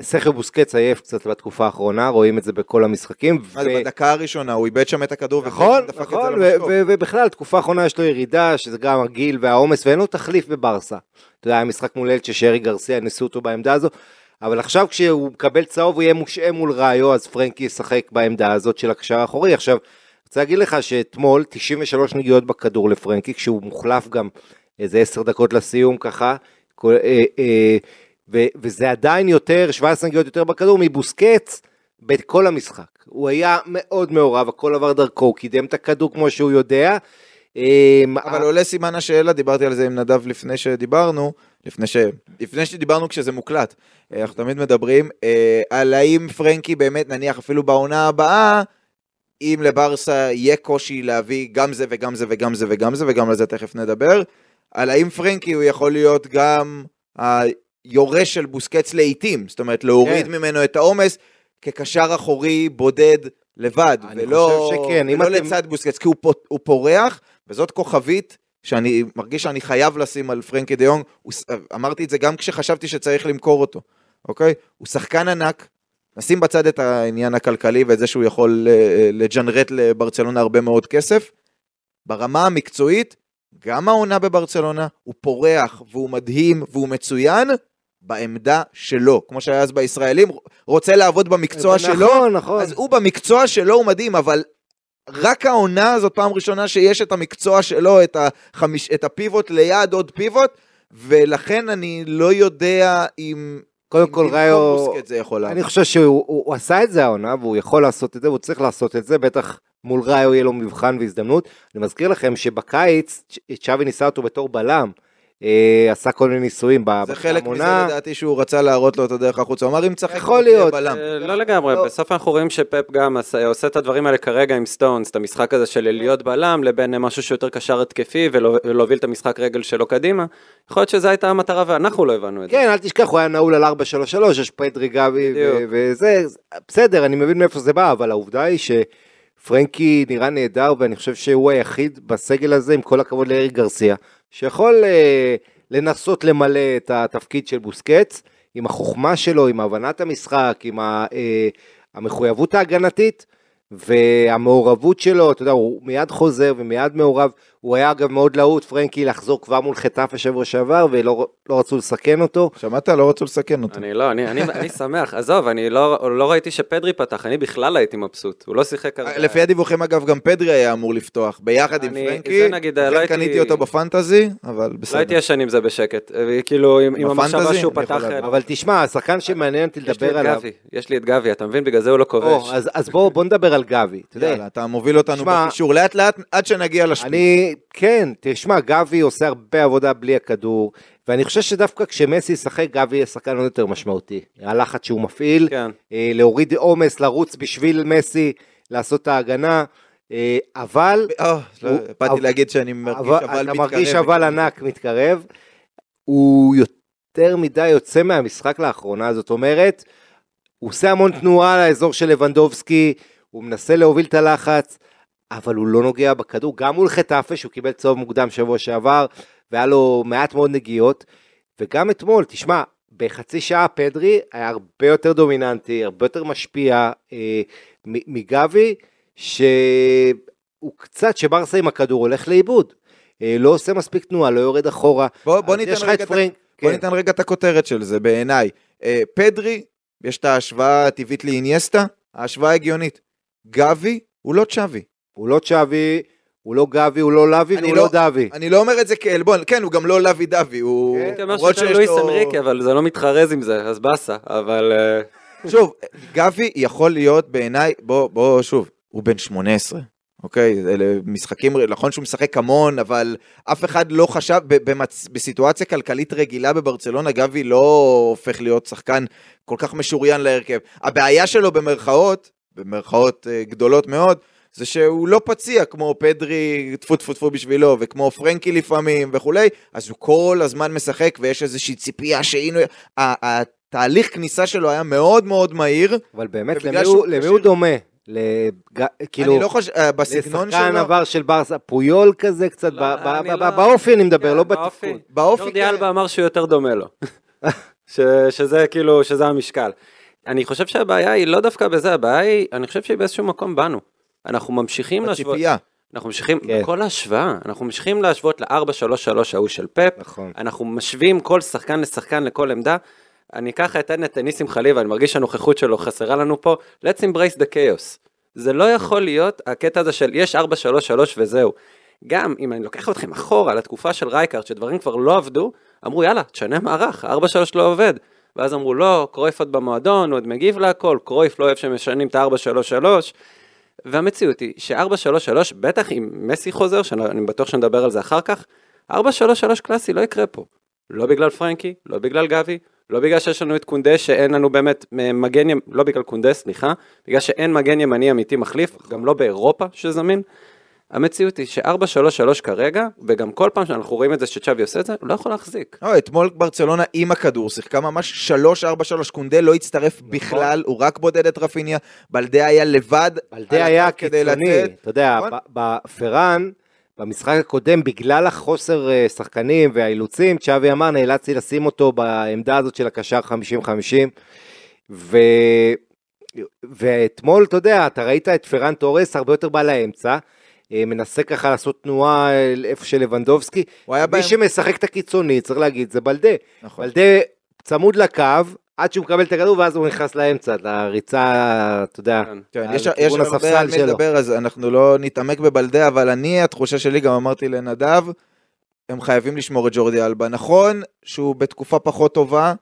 Speaker 2: סכר בוסקץ עייף קצת בתקופה האחרונה, רואים את זה בכל המשחקים. ו-
Speaker 1: בדקה הראשונה הוא איבד שם את הכדור,
Speaker 2: נכון,
Speaker 1: ודפק את זה
Speaker 2: נכון,
Speaker 1: למשקוף.
Speaker 2: ובכלל, תקופה האחרונה יש לו ירידה, שזה גם הגיל והעומס, ואין לו תחליף בברסה. אתה יודע, היה משחק מול אלצ'ה, שרי גרסיה, ניסו אותו בעמדה הזו, אבל עכשיו כשהוא מקבל צהוב, הוא יהיה מושעה מול ראיו, אז פרנקי ישחק בעמדה הזאת של הקשר האחורי. עכשיו, אני רוצה להגיד לך שאתמול, 93 נגיעות בכדור לפרנקי, כשהוא מוחלף גם איזה 10 דקות לסיום ככה, כל- אה, אה, ו- וזה עדיין יותר, 17 נגיעות יותר בכדור מבוסקץ בכל המשחק. הוא היה מאוד מעורב, הכל עבר דרכו, הוא קידם את הכדור כמו שהוא יודע. אה,
Speaker 1: אבל עולה סימן השאלה, דיברתי על זה עם נדב לפני שדיברנו, לפני, ש... לפני שדיברנו כשזה מוקלט, אה, אנחנו תמיד מדברים, אה, על האם פרנקי באמת, נניח אפילו בעונה הבאה, אם לברסה יהיה קושי להביא גם זה וגם זה וגם זה וגם זה, וגם על זה תכף נדבר, על האם פרנקי הוא יכול להיות גם היורש של בוסקץ לעיתים, זאת אומרת להוריד
Speaker 2: כן.
Speaker 1: ממנו את העומס כקשר אחורי בודד לבד, ולא,
Speaker 2: שכן,
Speaker 1: ולא
Speaker 2: אתם-
Speaker 1: לצד בוסקץ, כי הוא, הוא פורח, וזאת כוכבית שאני מרגיש שאני חייב לשים על פרנקי דה יונג, הוא אמרתי את זה גם כשחשבתי שצריך למכור אותו, אוקיי? הוא שחקן ענק, נשים בצד את העניין הכלכלי ואת זה שהוא יכול אה, לג'נרט לברצלונה הרבה מאוד כסף, ברמה המקצועית, גם העונה בברצלונה, הוא פורח והוא מדהים והוא מצוין בעמדה שלו, כמו שהיה אז בישראלים, רוצה לעבוד במקצוע שלו,
Speaker 2: נכון, נכון.
Speaker 1: אז הוא במקצוע שלו הוא מדהים, אבל רק העונה הזאת פעם ראשונה שיש את המקצוע שלו, את, החמיש, את הפיבוט ליד עוד פיבוט, ולכן אני לא יודע אם...
Speaker 2: קודם
Speaker 1: אם
Speaker 2: כל ראיו. אני חושב שהוא הוא, הוא עשה את זה העונה, והוא יכול לעשות את זה, והוא צריך לעשות את זה, בטח מול ראיו יהיה לו מבחן והזדמנות. אני מזכיר לכם שבקיץ, צ'אבי ניסה אותו בתור בלם, עשה כל מיני ניסויים ב-
Speaker 1: זה חלק מזה
Speaker 2: בעונה.
Speaker 1: לדעתי שהוא רצה להראות לו את הדרך החוצה, הוא אמר אם צריך
Speaker 2: יכול להיות.
Speaker 1: בלם.
Speaker 3: אה, לא לגמרי,
Speaker 2: לא.
Speaker 3: בסוף אנחנו רואים שפפ גם עשה- עושה את הדברים האלה כרגע עם סטונס, את המשחק הזה של להיות בלם לבין משהו שיותר קשר התקפי ולהוביל את המשחק רגל שלו קדימה. יכול להיות שזו הייתה המטרה ואנחנו לא הבנו את זה.
Speaker 2: כן, אל תשכח, הוא היה נעול על 4-3-3, יש פדרי גבי וזה, בסדר, אני מבין מאיפה זה בא, אבל העובדה היא שפרנקי נראה נהדר, ואני חושב שהוא היחיד בסגל הזה, עם כל הכבוד לאריק גרסיה, שיכול אה, לנסות למלא את התפקיד של בוסקץ, עם החוכמה שלו, עם הבנת המשחק, עם ה, אה, המחויבות ההגנתית. והמעורבות שלו, אתה יודע, הוא מיד חוזר ומיד מעורב, הוא היה אגב מאוד להוט, פרנקי, לחזור כבר מול חטף השבוע שעבר, ולא לא רצו לסכן אותו.
Speaker 1: שמעת? לא רצו לסכן אותו.
Speaker 3: אני לא, אני, אני, אני שמח, עזוב, אני לא, לא ראיתי שפדרי פתח, אני בכלל הייתי מבסוט, הוא לא שיחק הרבה.
Speaker 1: לפי הדיווחים אגב גם פדרי היה אמור לפתוח ביחד עם
Speaker 3: אני-
Speaker 1: פרנקי,
Speaker 3: זה נגיד, לא הייתי-
Speaker 1: קניתי אותו בפנטזי, אבל
Speaker 3: לא
Speaker 1: בסדר.
Speaker 3: הייתי ישן עם זה בשקט, אה, כאילו עם, עם? המחשבה שהוא פתח... אה,
Speaker 2: אבל תשמע, השחקן שמעניין אותי לדבר עליו,
Speaker 3: גבי, יש לי את גבי, אתה מבין? בגלל זה הוא לא
Speaker 2: או,
Speaker 3: כובש.
Speaker 2: אז, אז בואו בוא נדבר על גבי. אתה
Speaker 1: מוביל אותנו בקישור לאט לאט עד שנגיע לשפיץ.
Speaker 2: כן, תשמע, גבי עושה הרבה עבודה בלי הכדור, ואני חושב שדווקא כשמסי ישחק, גבי יהיה שחקן עוד יותר משמעותי. הלחץ שהוא מפעיל,
Speaker 3: כן.
Speaker 2: אה, להוריד עומס, לרוץ בשביל מסי, לעשות את ההגנה, אה, אבל...
Speaker 1: אה, לא,
Speaker 2: הוא-
Speaker 1: באתי
Speaker 2: אבל-
Speaker 1: להגיד שאני מרגיש
Speaker 2: אבל,
Speaker 1: אבל
Speaker 2: אתה
Speaker 1: מתקרב.
Speaker 2: מרגיש אבל ענק מתקרב, הוא יותר מדי יוצא מהמשחק לאחרונה, זאת אומרת, הוא עושה המון תנועה לאזור של לבנדובסקי, הוא מנסה להוביל את הלחץ, אבל הוא לא נוגע בכדור, גם מול חטאפה שהוא קיבל צהוב מוקדם שבוע שעבר, והיה לו מעט מאוד נגיעות, וגם אתמול, תשמע, בחצי שעה פדרי היה הרבה יותר דומיננטי, הרבה יותר משפיע אה, מגבי, שהוא קצת, שברסה עם הכדור הולך לאיבוד. אה, לא עושה מספיק תנועה, לא יורד אחורה.
Speaker 1: בוא, בוא ניתן רגע
Speaker 2: את
Speaker 1: את
Speaker 2: פרנק.
Speaker 1: בוא
Speaker 2: כן.
Speaker 1: ניתן רגע את הכותרת של זה בעיניי. אה, פדרי, יש את ההשוואה הטבעית לאיניאסטה, ההשוואה הגיונית. גבי הוא לא צ'אבי.
Speaker 2: הוא לא צ'אבי, הוא לא גבי, הוא לא לוי
Speaker 1: אני
Speaker 2: והוא
Speaker 1: לא-
Speaker 2: לא דווי.
Speaker 1: אני לא אומר את זה כעלבון, כן, הוא גם לא לוי דווי, הוא...
Speaker 2: כן.
Speaker 3: הייתי אומר
Speaker 1: שיש
Speaker 3: לואיס
Speaker 1: לו-
Speaker 3: אנריקה, אבל זה לא מתחרז עם זה, אז באסה, אבל... אה,
Speaker 1: שוב, גבי יכול להיות בעיניי, בוא, בוא, שוב, הוא בן 18, אוקיי? אלה משחקים, נכון שהוא משחק המון, אבל אף אחד לא חשב, במצ... בסיטואציה כלכלית רגילה בברצלונה, גבי לא הופך להיות שחקן כל כך משוריין להרכב. הבעיה שלו במרכאות, במרכאות אה, גדולות מאוד, זה שהוא לא פציע כמו פדרי, טפו טפו טפו בשבילו, וכמו פרנקי לפעמים וכולי, אז הוא כל הזמן משחק ויש איזושהי ציפייה שהנה, התהליך כניסה שלו היה מאוד מאוד מהיר.
Speaker 2: אבל באמת, למי
Speaker 1: שהוא
Speaker 2: הוא- למי הוא דומה? לג- כאילו,
Speaker 1: אני לא חושב, אה, בסגנון
Speaker 2: לשחקן
Speaker 1: שלו,
Speaker 2: עבר של ברסה, פויול כזה קצת,
Speaker 3: לא,
Speaker 2: ב- ב-
Speaker 3: אני
Speaker 2: ב-
Speaker 3: לא-
Speaker 2: באופי אני מדבר,
Speaker 3: כן,
Speaker 2: לא. בתפקוד.
Speaker 1: באופי,
Speaker 3: ג'ורדי
Speaker 1: כן.
Speaker 3: אלבה אמר שהוא יותר דומה לו. ש, שזה כאילו, שזה המשקל. אני חושב שהבעיה היא לא דווקא בזה, הבעיה היא, אני חושב שהיא באיזשהו מקום בנו. אנחנו ממשיכים להשוות,
Speaker 1: בציפייה.
Speaker 3: אנחנו ממשיכים,
Speaker 2: כן.
Speaker 3: בכל ההשוואה, אנחנו ממשיכים להשוות ל-4-3-3 ההוא של פפ,
Speaker 2: נכון.
Speaker 3: אנחנו משווים כל שחקן לשחקן לכל עמדה. אני ככה אתן את ניסים חליבה, אני מרגיש שהנוכחות שלו חסרה לנו פה, let's embrace the chaos. זה לא יכול להיות הקטע הזה של יש 4-3-3 וזהו. גם אם אני לוקח אתכם אחורה לתקופה של רייקארט, שדברים כבר לא עבדו, אמרו יאללה, תשנה מערך, 4-3 לא עובד. ואז אמרו לא, קרויף עוד במועדון, הוא עוד מגיב להכל, קרויף לא אוהב שמשנים את ה-4-3-3. והמציאות היא ש-4-3-3, בטח אם מסי חוזר, שאני בטוח שנדבר על זה אחר כך, 4-3-3 קלאסי לא יקרה פה. לא בגלל פרנקי, לא בגלל גבי, לא בגלל שיש לנו את קונדס שאין לנו באמת מגן, ימ- לא בגלל קונדס, סליחה, בגלל שאין מגן ימני אמיתי מחליף, גם לא באירופה שזמין. המציאות היא ש-4-3-3 כרגע, וגם כל פעם שאנחנו רואים את זה שצ'אבי עושה את זה, הוא לא יכול להחזיק.
Speaker 1: לא, אתמול ברצלונה עם הכדור, שיחקה ממש 3-4-3, קונדה לא הצטרף בכלל, הוא רק בודד את רפיניה, בלדה היה לבד,
Speaker 2: בלדה היה קיצוני. אתה יודע,
Speaker 1: נכון?
Speaker 2: ב- בפראן, במשחק הקודם, בגלל החוסר אה, שחקנים והאילוצים, צ'אבי אמר, נאלצתי לשים אותו בעמדה הזאת של הקשר 50-50, ו... ואתמול, אתה יודע, אתה ראית את פרן תורס הרבה יותר בא לאמצע, מנסה ככה לעשות תנועה אה, איפה של לבנדובסקי, מי
Speaker 1: בהם,
Speaker 2: שמשחק את הקיצוני, צריך להגיד, זה בלדה.
Speaker 1: נכון.
Speaker 2: בלדה צמוד לקו, עד שהוא מקבל את הכדור, ואז הוא נכנס לאמצע, לריצה, אתה יודע,
Speaker 3: כן.
Speaker 1: כן, יש, יש הרבה על מי. לדבר, אז אנחנו לא נתעמק בבלדה, אבל אני, התחושה שלי, גם אמרתי לנדב, הם חייבים לשמור את ג'ורדי אלבה. נכון שהוא בתקופה פחות טובה,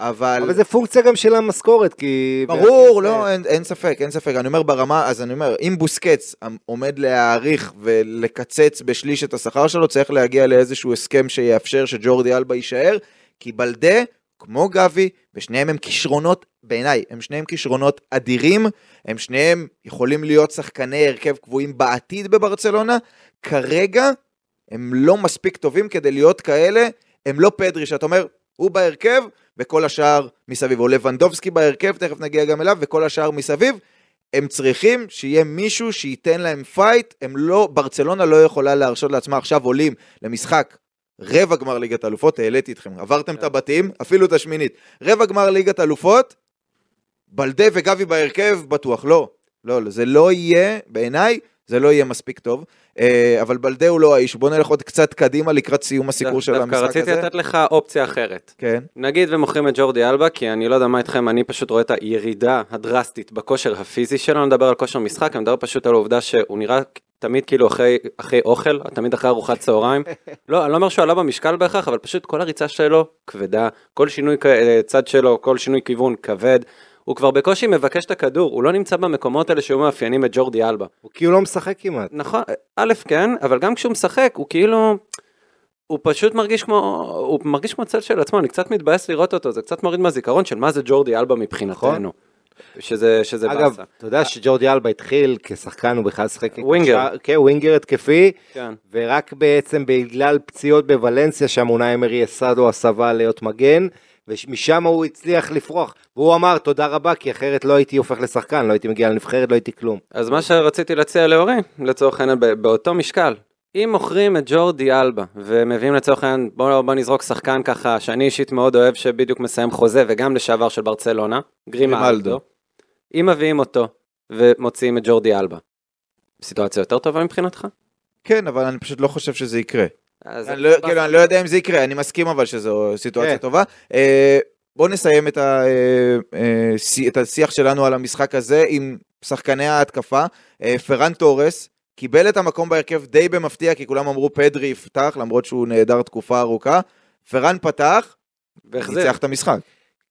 Speaker 1: אבל...
Speaker 2: אבל זה פונקציה גם של המשכורת, כי...
Speaker 1: ברור, לא, אין, אין ספק, אין ספק. אני אומר ברמה, אז אני אומר, אם בוסקץ עומד להעריך ולקצץ בשליש את השכר שלו, צריך להגיע לאיזשהו הסכם שיאפשר שג'ורדי אלבה יישאר, כי בלדה, כמו גבי, ושניהם הם כישרונות, בעיניי, הם שניהם כישרונות אדירים, הם שניהם יכולים להיות שחקני הרכב קבועים בעתיד בברצלונה, כרגע הם לא מספיק טובים כדי להיות כאלה, הם לא פדרי, שאתה אומר, הוא בהרכב, וכל השאר מסביב, או לבנדובסקי בהרכב, תכף נגיע גם אליו, וכל השאר מסביב, הם צריכים שיהיה מישהו שייתן להם fight, הם לא, ברצלונה לא יכולה להרשות לעצמה, עכשיו עולים למשחק רבע גמר ליגת אלופות, העליתי אתכם, עברתם את הבתים, אפילו את השמינית, רבע גמר ליגת אלופות, בלדה וגבי בהרכב, בטוח, לא, לא, לא, זה לא יהיה, בעיניי, זה לא יהיה מספיק טוב, אבל בלדה הוא לא האיש, בוא נלך עוד קצת קדימה לקראת סיום הסיפור של
Speaker 3: דווקא
Speaker 1: המשחק
Speaker 3: רציתי
Speaker 1: הזה.
Speaker 3: לתת לך אופציה אחרת.
Speaker 1: כן.
Speaker 3: נגיד ומוכרים את ג'ורדי אלבה, כי אני לא יודע מה איתכם, אני פשוט רואה את הירידה הדרסטית בכושר הפיזי שלו, אני מדבר על כושר משחק, אני מדבר פשוט על העובדה שהוא נראה תמיד כאילו אחרי, אחרי אוכל, תמיד אחרי ארוחת צהריים. לא, אני לא אומר שהוא עלה במשקל בהכרח, אבל פשוט כל הריצה שלו כבדה, כל שינוי כ- צד שלו, כל שינוי כיוון כבד. הוא כבר בקושי מבקש את הכדור, הוא לא נמצא במקומות האלה שהיו מאפיינים את ג'ורדי אלבה.
Speaker 2: הוא כאילו לא משחק כמעט.
Speaker 3: נכון, א', כן, אבל גם כשהוא משחק, הוא כאילו... הוא פשוט מרגיש כמו, הוא מרגיש כמו צל של עצמו, אני קצת מתבאס לראות אותו, זה קצת מוריד מהזיכרון של מה זה ג'ורדי אלבה מבחינתנו. שזה, שזה
Speaker 2: אגב,
Speaker 3: באסה.
Speaker 2: אתה יודע שג'ורדי אלבה התחיל כשחקן, הוא בכלל שיחק
Speaker 3: ווינגר.
Speaker 2: כן, ווינגר התקפי,
Speaker 3: כן.
Speaker 2: ורק בעצם בגלל פציעות בוולנסיה, שם אונאי אמרי אסדו הסבה להיות מגן, ומשם הוא הצליח לפרוח. והוא אמר, תודה רבה, כי אחרת לא הייתי הופך לשחקן, לא הייתי מגיע לנבחרת, לא הייתי כלום.
Speaker 3: אז מה שרציתי להציע לאורי, לצורך העניין, ב- באותו משקל, אם מוכרים את ג'ורדי אלבה, ומביאים לצורך העניין, בוא, בוא נזרוק שחקן ככה, שאני אישית מאוד אוהב, שבדיוק מסיים חוזה, וגם לשעבר של ברצלונה, גרימה
Speaker 1: גרימלדו.
Speaker 3: אלדו, אם מביאים אותו, ומוציאים את ג'ורדי אלבה, סיטואציה יותר טובה מבחינתך?
Speaker 1: כן, אבל אני פשוט לא חושב שזה יקרה. אני לא, כאילו, אני לא יודע אם זה יקרה, אני מסכים אבל שזו סיטואציה
Speaker 2: כן.
Speaker 1: טובה. אה, בואו נסיים את, ה, אה, אה, את השיח שלנו על המשחק הזה עם שחקני ההתקפה. פרן תורס קיבל את המקום בהרכב די במפתיע, כי כולם אמרו פדרי יפתח, למרות שהוא נעדר תקופה ארוכה. פרן פתח. ניצח את המשחק.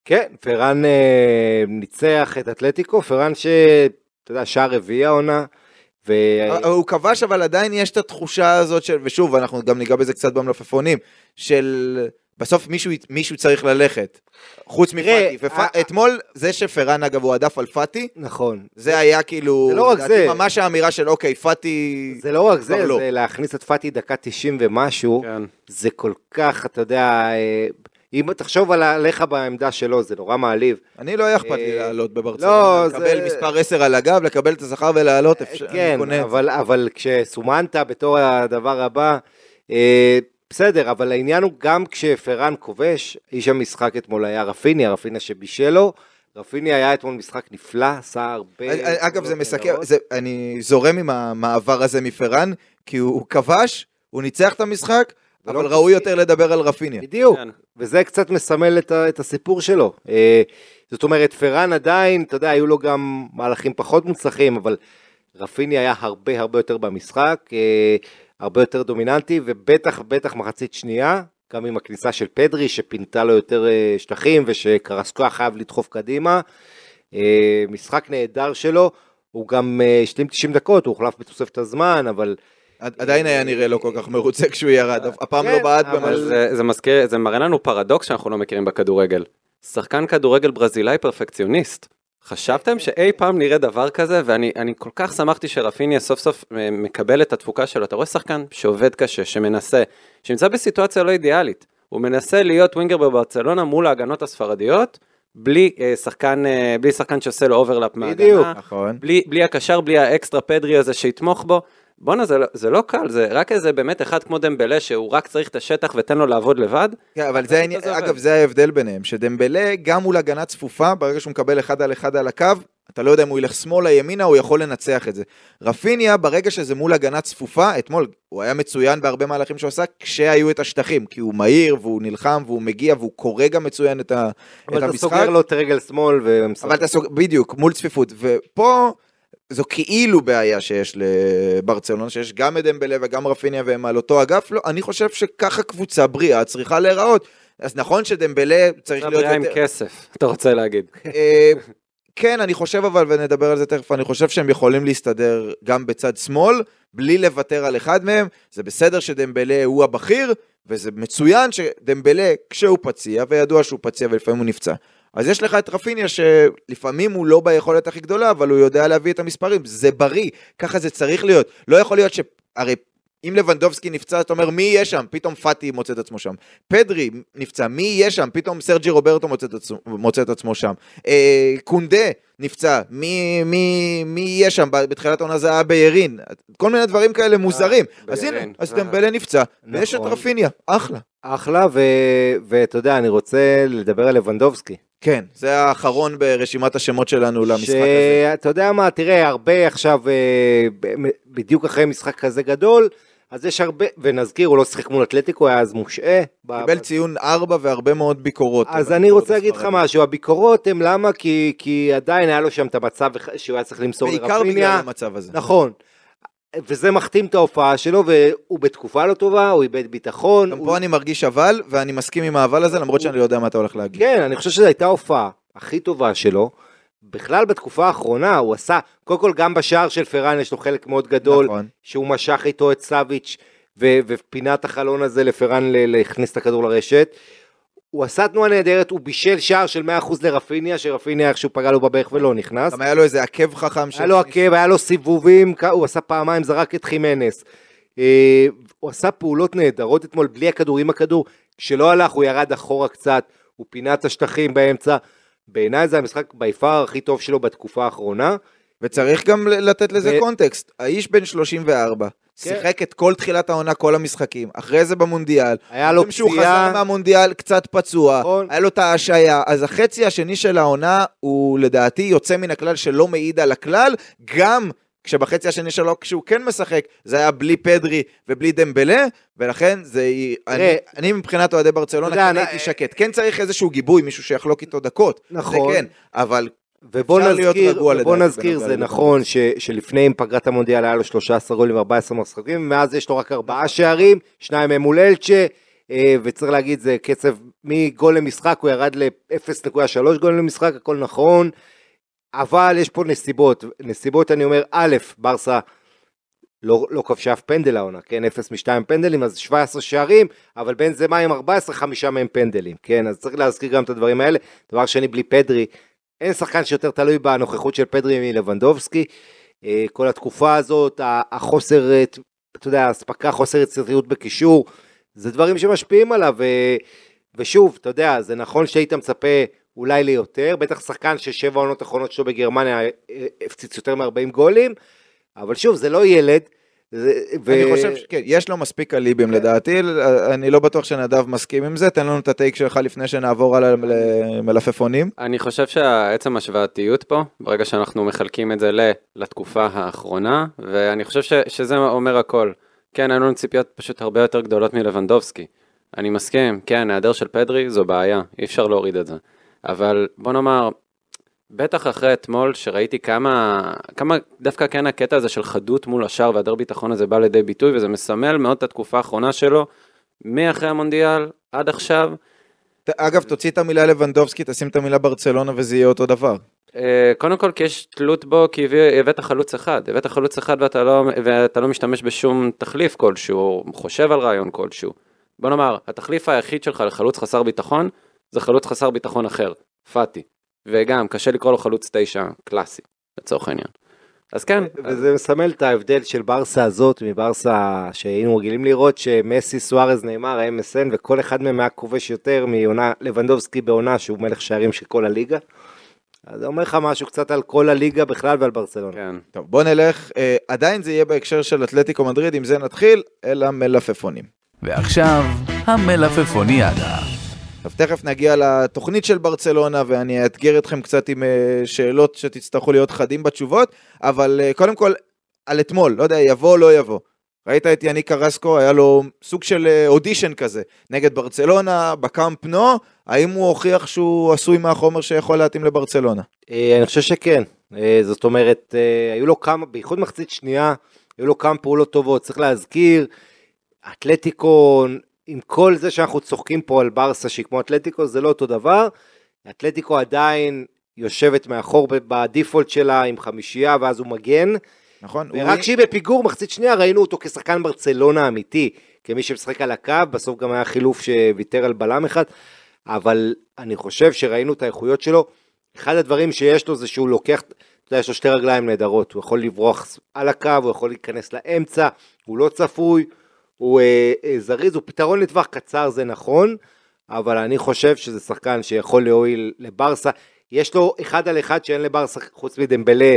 Speaker 2: כן, פרן ניצח את אתלטיקו, פרן שאתה יודע, שער רביעי העונה, ו...
Speaker 1: אה, הוא כבש, אבל עדיין יש את התחושה הזאת של, ושוב, אנחנו גם ניגע בזה קצת במלפפונים, של בסוף מישהו, מישהו צריך ללכת, חוץ מפאטי. ופ...
Speaker 2: אה,
Speaker 1: אתמול, זה שפרן אגב הוא עדף על פאטי,
Speaker 2: נכון.
Speaker 1: זה היה כאילו,
Speaker 2: זה לא רק זה.
Speaker 1: ממש האמירה של אוקיי, פאטי,
Speaker 2: זה לא רק זה,
Speaker 1: לא.
Speaker 2: זה להכניס את פאטי דקה 90 ומשהו,
Speaker 3: כן.
Speaker 2: זה כל כך, אתה יודע, אה, אם תחשוב על עליך בעמדה שלו, זה נורא מעליב.
Speaker 1: אני לא היה אכפת לי
Speaker 2: אה,
Speaker 1: לעלות
Speaker 2: לא,
Speaker 1: בברצלונה,
Speaker 2: זה-
Speaker 1: לקבל מספר 10 על הגב, לקבל את השכר ולעלות, אפשר, אני
Speaker 2: כן,
Speaker 1: קונה את זה.
Speaker 2: אבל, אבל כשסומנת בתור הדבר הבא, אה, בסדר, אבל העניין הוא גם כשפרן כובש, איש המשחק אתמול היה רפיניה, רפיניה שבישל לו, רפיניה היה אתמול משחק נפלא, עשה הרבה...
Speaker 1: אה, אגב, זה מסכם, אני זורם עם המעבר הזה מפרן, כי הוא כבש, הוא ניצח את המשחק, אבל
Speaker 2: פשוט-
Speaker 1: ראוי יותר לדבר על רפיניה.
Speaker 2: בדיוק,
Speaker 3: כן.
Speaker 2: וזה קצת מסמל את, ה, את הסיפור שלו. אה, זאת אומרת, פרן עדיין, אתה יודע, היו לו גם מהלכים פחות מוצלחים, אבל רפיני היה הרבה הרבה יותר במשחק, אה, הרבה יותר דומיננטי, ובטח בטח מחצית שנייה, גם עם הכניסה של פדרי, שפינתה לו יותר אה, שטחים, ושקרסקו היה חייב לדחוף קדימה. אה, משחק נהדר שלו, הוא גם אה, השלים 90 דקות, הוא הוחלף בתוספת הזמן, אבל...
Speaker 1: עד- עדיין היה נראה לא כל כך מרוצה כשהוא ירד, הפעם לא
Speaker 2: כן,
Speaker 1: בעט במשהו.
Speaker 3: זה, זה מזכיר, זה מראה לנו פרדוקס שאנחנו לא מכירים בכדורגל. שחקן כדורגל ברזילאי פרפקציוניסט. חשבתם שאי פעם נראה דבר כזה, ואני אני כל כך שמחתי שרפיניה סוף סוף אה, מקבל את התפוקה שלו. אתה רואה שחקן שעובד קשה, שמנסה, שנמצא בסיטואציה לא אידיאלית. הוא מנסה להיות ווינגר בברצלונה מול ההגנות הספרדיות, בלי אה, שחקן, אה, בלי שחקן שעושה לו overlap
Speaker 2: בדיוק.
Speaker 3: מההגנה.
Speaker 1: נכון.
Speaker 3: בלי, בלי הקשר, בלי האקסטרה פדרי הזה שיתמוך בו. בואנה, זה, לא- זה לא קל, זה רק איזה באמת אחד כמו דמבלה, שהוא רק צריך את השטח ותן לו לעבוד לבד.
Speaker 1: כן, אבל זה
Speaker 3: זה עובד.
Speaker 1: אגב, זה ההבדל ביניהם, שדמבלה, גם מול הגנה צפופה, ברגע שהוא מקבל אחד על אחד על הקו, אתה לא יודע אם הוא ילך שמאלה, ימינה, הוא יכול לנצח את זה. רפיניה, ברגע שזה מול הגנה צפופה, אתמול, הוא היה מצוין בהרבה מהלכים שהוא עשה, כשהיו את השטחים, כי הוא מהיר, והוא נלחם, והוא מגיע, והוא קורא גם מצוין את, ה, את
Speaker 2: אבל אתה
Speaker 1: המשחק.
Speaker 2: סוגר לו את רגל שמאל ומשחק.
Speaker 1: אבל אתה סוג... בדיוק, מול צפיפות. ופה זו כאילו בעיה שיש לברצלונה, שיש גם את דמבלה וגם רפיניה והם על אותו אגף. לא, אני חושב שככה קבוצה בריאה צריכה להיראות. אז נכון שדמבלה צריך להיות
Speaker 3: בריאה עם. כסף, אתה רוצה להגיד.
Speaker 1: אה, כן, אני חושב אבל, ונדבר על זה תכף, אני חושב שהם יכולים להסתדר גם בצד שמאל, בלי לוותר על אחד מהם. זה בסדר שדמבלה הוא הבכיר, וזה מצוין שדמבלה, כשהוא פציע, וידוע שהוא פציע ולפעמים הוא נפצע. אז יש לך את רפיניה שלפעמים הוא לא ביכולת הכי גדולה, אבל הוא יודע להביא את המספרים, זה בריא, ככה זה צריך להיות. לא יכול להיות ש... הרי אם לבנדובסקי נפצע, אתה אומר, מי יהיה שם? פתאום פאטי מוצא את עצמו שם. פדרי נפצע, מי יהיה שם? פתאום סרג'י רוברטו מוצא את עצמו, מוצא את עצמו שם. אה, קונדה נפצע, מי, מי, מי יהיה שם? בתחילת העונה זה היה ביירין. כל מיני דברים כאלה מוזרים. אז הנה,
Speaker 3: ביירין.
Speaker 1: אז
Speaker 3: אה.
Speaker 1: דמבלה נפצע, ויש את
Speaker 2: נכון.
Speaker 1: רפיניה, אחלה.
Speaker 2: אחלה, ו- ואתה יודע, אני רוצה לדבר על לבנדובסקי.
Speaker 1: כן, זה האחרון ברשימת השמות שלנו למשחק הזה.
Speaker 2: שאתה יודע מה, תראה, הרבה עכשיו, אה, בדיוק אחרי משחק כזה גדול, אז יש הרבה, ונזכיר, הוא לא שיחק מול אתלטיקו, היה אז מושעה.
Speaker 1: קיבל
Speaker 2: ב-
Speaker 1: ציון 4 והרבה מאוד ביקורות.
Speaker 2: אז אני
Speaker 1: ביקורות
Speaker 2: רוצה להגיד לך. משהו, הביקורות הן למה? כי, כי עדיין היה לו שם את המצב שהוא היה צריך למסור
Speaker 1: בעיקר בגלל
Speaker 2: לרפיניה.
Speaker 1: המצב הזה.
Speaker 2: נכון. וזה מחתים את ההופעה שלו, והוא בתקופה לא טובה, הוא איבד ביטחון.
Speaker 1: גם
Speaker 2: הוא...
Speaker 1: פה אני מרגיש אבל, ואני מסכים עם האבל הזה, למרות שאני לא יודע מה אתה הולך להגיד.
Speaker 2: כן, אני חושב שזו הייתה ההופעה הכי טובה שלו, בכלל בתקופה האחרונה הוא עשה, קודם כל גם בשער של פראן יש לו חלק מאוד גדול,
Speaker 1: נכון.
Speaker 2: שהוא משך איתו את סאביץ' ו- ופינה את החלון הזה לפראן להכניס את הכדור לרשת. הוא עשה תנועה נהדרת, הוא בישל שער של 100% לרפיניה, שרפיניה איכשהו פגע לו בברך ולא נכנס.
Speaker 1: גם היה לו איזה עקב חכם.
Speaker 2: היה לו עקב, היה לו סיבובים, הוא עשה פעמיים, זרק את חימנס. אה, הוא עשה פעולות נהדרות אתמול, בלי הכדור, עם הכדור. כשלא הלך, הוא ירד אחורה קצת, הוא פינה את השטחים באמצע. בעיניי זה המשחק ביפר הכי טוב שלו בתקופה האחרונה.
Speaker 1: וצריך גם לתת לזה
Speaker 2: ו-
Speaker 1: קונטקסט. האיש בן 34, שיחק את כל תחילת העונה, כל המשחקים. אחרי זה במונדיאל.
Speaker 2: היה לו
Speaker 1: שהוא
Speaker 2: פציעה.
Speaker 1: חזר מהמונדיאל קצת פצוע,
Speaker 2: נכון.
Speaker 1: היה לו את ההשעיה, אז החצי השני של העונה הוא לדעתי יוצא מן הכלל שלא מעיד על הכלל, גם כשבחצי השני שלו, כשהוא כן משחק, זה היה בלי פדרי ובלי דמבלה, ולכן זה... אני, אני מבחינת אוהדי ברצלונה כן הייתי שקט. כן צריך איזשהו גיבוי, מישהו שיחלוק איתו דקות.
Speaker 2: נכון.
Speaker 1: זה כן, אבל
Speaker 2: ובוא נזכיר, ובוא נזכיר, זה. נכון ש, שלפני עם פגרת המונדיאל היה לו 13 גולים ו-14 משחקים, ומאז יש לו רק ארבעה שערים, שניים מהם מול אלצ'ה, אה, וצריך להגיד, זה קצב מגול למשחק, הוא ירד ל-0.3 גולים למשחק, הכל נכון, אבל יש פה נסיבות, נסיבות אני אומר, א', ברסה לא, לא כבשה אף פנדל העונה, כן, 0 מ-2 פנדלים, אז 17 שערים, אבל בין זה מה עם 14, חמישה מהם פנדלים, כן, אז צריך להזכיר גם את הדברים האלה. דבר שני, בלי פדרי, אין שחקן שיותר תלוי בנוכחות של פדרי מלבנדובסקי. אה, כל התקופה הזאת, החוסר, אה, אתה יודע, האספקה, חוסר יצירתיות בקישור, זה דברים שמשפיעים עליו, ו- ושוב, אתה יודע, זה נכון שהיית מצפה אולי ליותר, בטח שחקן ששבע העונות האחרונות שלו בגרמניה אה, הפציץ יותר מ-40 גולים, אבל שוב, זה לא ילד. ו-
Speaker 1: אני חושב שכן, יש לו מספיק אליבים לדעתי, אני לא בטוח שנדב מסכים עם זה, תן לנו את הטייק שלך לפני שנעבור על המלפפונים.
Speaker 3: אני חושב שעצם השוואתיות פה, ברגע שאנחנו מחלקים את זה ל, לתקופה האחרונה, ואני חושב ש, שזה אומר הכל. כן, היו לנו ציפיות פשוט הרבה יותר גדולות מלבנדובסקי. אני מסכים, כן, היעדר של פדרי זו בעיה, אי אפשר להוריד את זה. אבל בוא נאמר, בטח אחרי אתמול שראיתי כמה, כמה דווקא כן הקטע הזה של חדות מול השאר והיעדר ביטחון הזה בא לידי ביטוי, וזה מסמל מאוד את התקופה האחרונה שלו, מאחרי המונדיאל עד עכשיו.
Speaker 1: ת- אגב, תוציא את המילה לבנדובסקי, תשים את המילה ברצלונה וזה יהיה אותו דבר.
Speaker 3: אה, קודם כל כי יש תלות בו כי הביא- הבאת חלוץ אחד, הבאת חלוץ אחד ואתה לא, ואתה לא משתמש בשום תחליף כלשהו, חושב על רעיון כלשהו. בוא נאמר, התחליף היחיד שלך לחלוץ חסר ביטחון, זה חלוץ חסר ביטחון אחר, פאטי. וגם, קשה לקרוא לו חלוץ תשע קלאסי, לצורך העניין. אז כן, אז,
Speaker 2: וזה מסמל את ההבדל של ברסה הזאת מברסה שהיינו רגילים לראות שמסי, סוארז, נאמר, ה-MSN וכל אחד מהם היה כובש יותר מעונה לבנדובסקי בעונה שהוא מלך שערים של כל הליגה. אז זה אומר לך משהו קצת על כל הליגה בכלל ועל ברצלונה.
Speaker 3: כן.
Speaker 1: טוב, בוא נלך, אה, עדיין זה יהיה בהקשר של אתלטיקו מדריד, עם זה נתחיל, אל המלפפונים.
Speaker 4: ועכשיו, המלפפוניאדה.
Speaker 1: עכשיו תכף נגיע לתוכנית של ברצלונה ואני אאתגר אתכם קצת עם אה, שאלות שתצטרכו להיות חדים בתשובות, אבל אה, קודם כל, על אתמול, לא יודע, יבוא או לא יבוא. ראית את יניק קרסקו, היה לו סוג של אה, אודישן כזה, נגד ברצלונה, בקאמפ נו, האם הוא הוכיח שהוא עשוי מהחומר שיכול להתאים לברצלונה?
Speaker 2: אני חושב שכן. זאת אומרת, היו לו כמה, בייחוד מחצית שנייה, היו לו כמה פעולות טובות. צריך להזכיר, אתלטיקו, עם כל זה שאנחנו צוחקים פה על ברסה שהיא כמו אתלטיקו, זה לא אותו דבר. אתלטיקו עדיין יושבת מאחור בדיפולט שלה עם חמישייה, ואז הוא מגן.
Speaker 1: נכון?
Speaker 2: ורק
Speaker 1: הוא-
Speaker 2: כשהיא בפיגור, מחצית שנייה, ראינו אותו כשחקן ברצלונה אמיתי, כמי שמשחק על הקו, בסוף גם היה חילוף שוויתר על בלם אחד, אבל אני חושב שראינו את האיכויות שלו. אחד הדברים שיש לו זה שהוא לוקח, אתה יודע, יש לו שתי רגליים נהדרות, הוא יכול לברוח על הקו, הוא יכול להיכנס לאמצע, הוא לא צפוי, הוא אה, אה, זריז, הוא פתרון לטווח קצר, זה נכון, אבל אני חושב שזה שחקן שיכול להועיל לברסה. יש לו אחד על אחד שאין לברסה חוץ מדמבלה.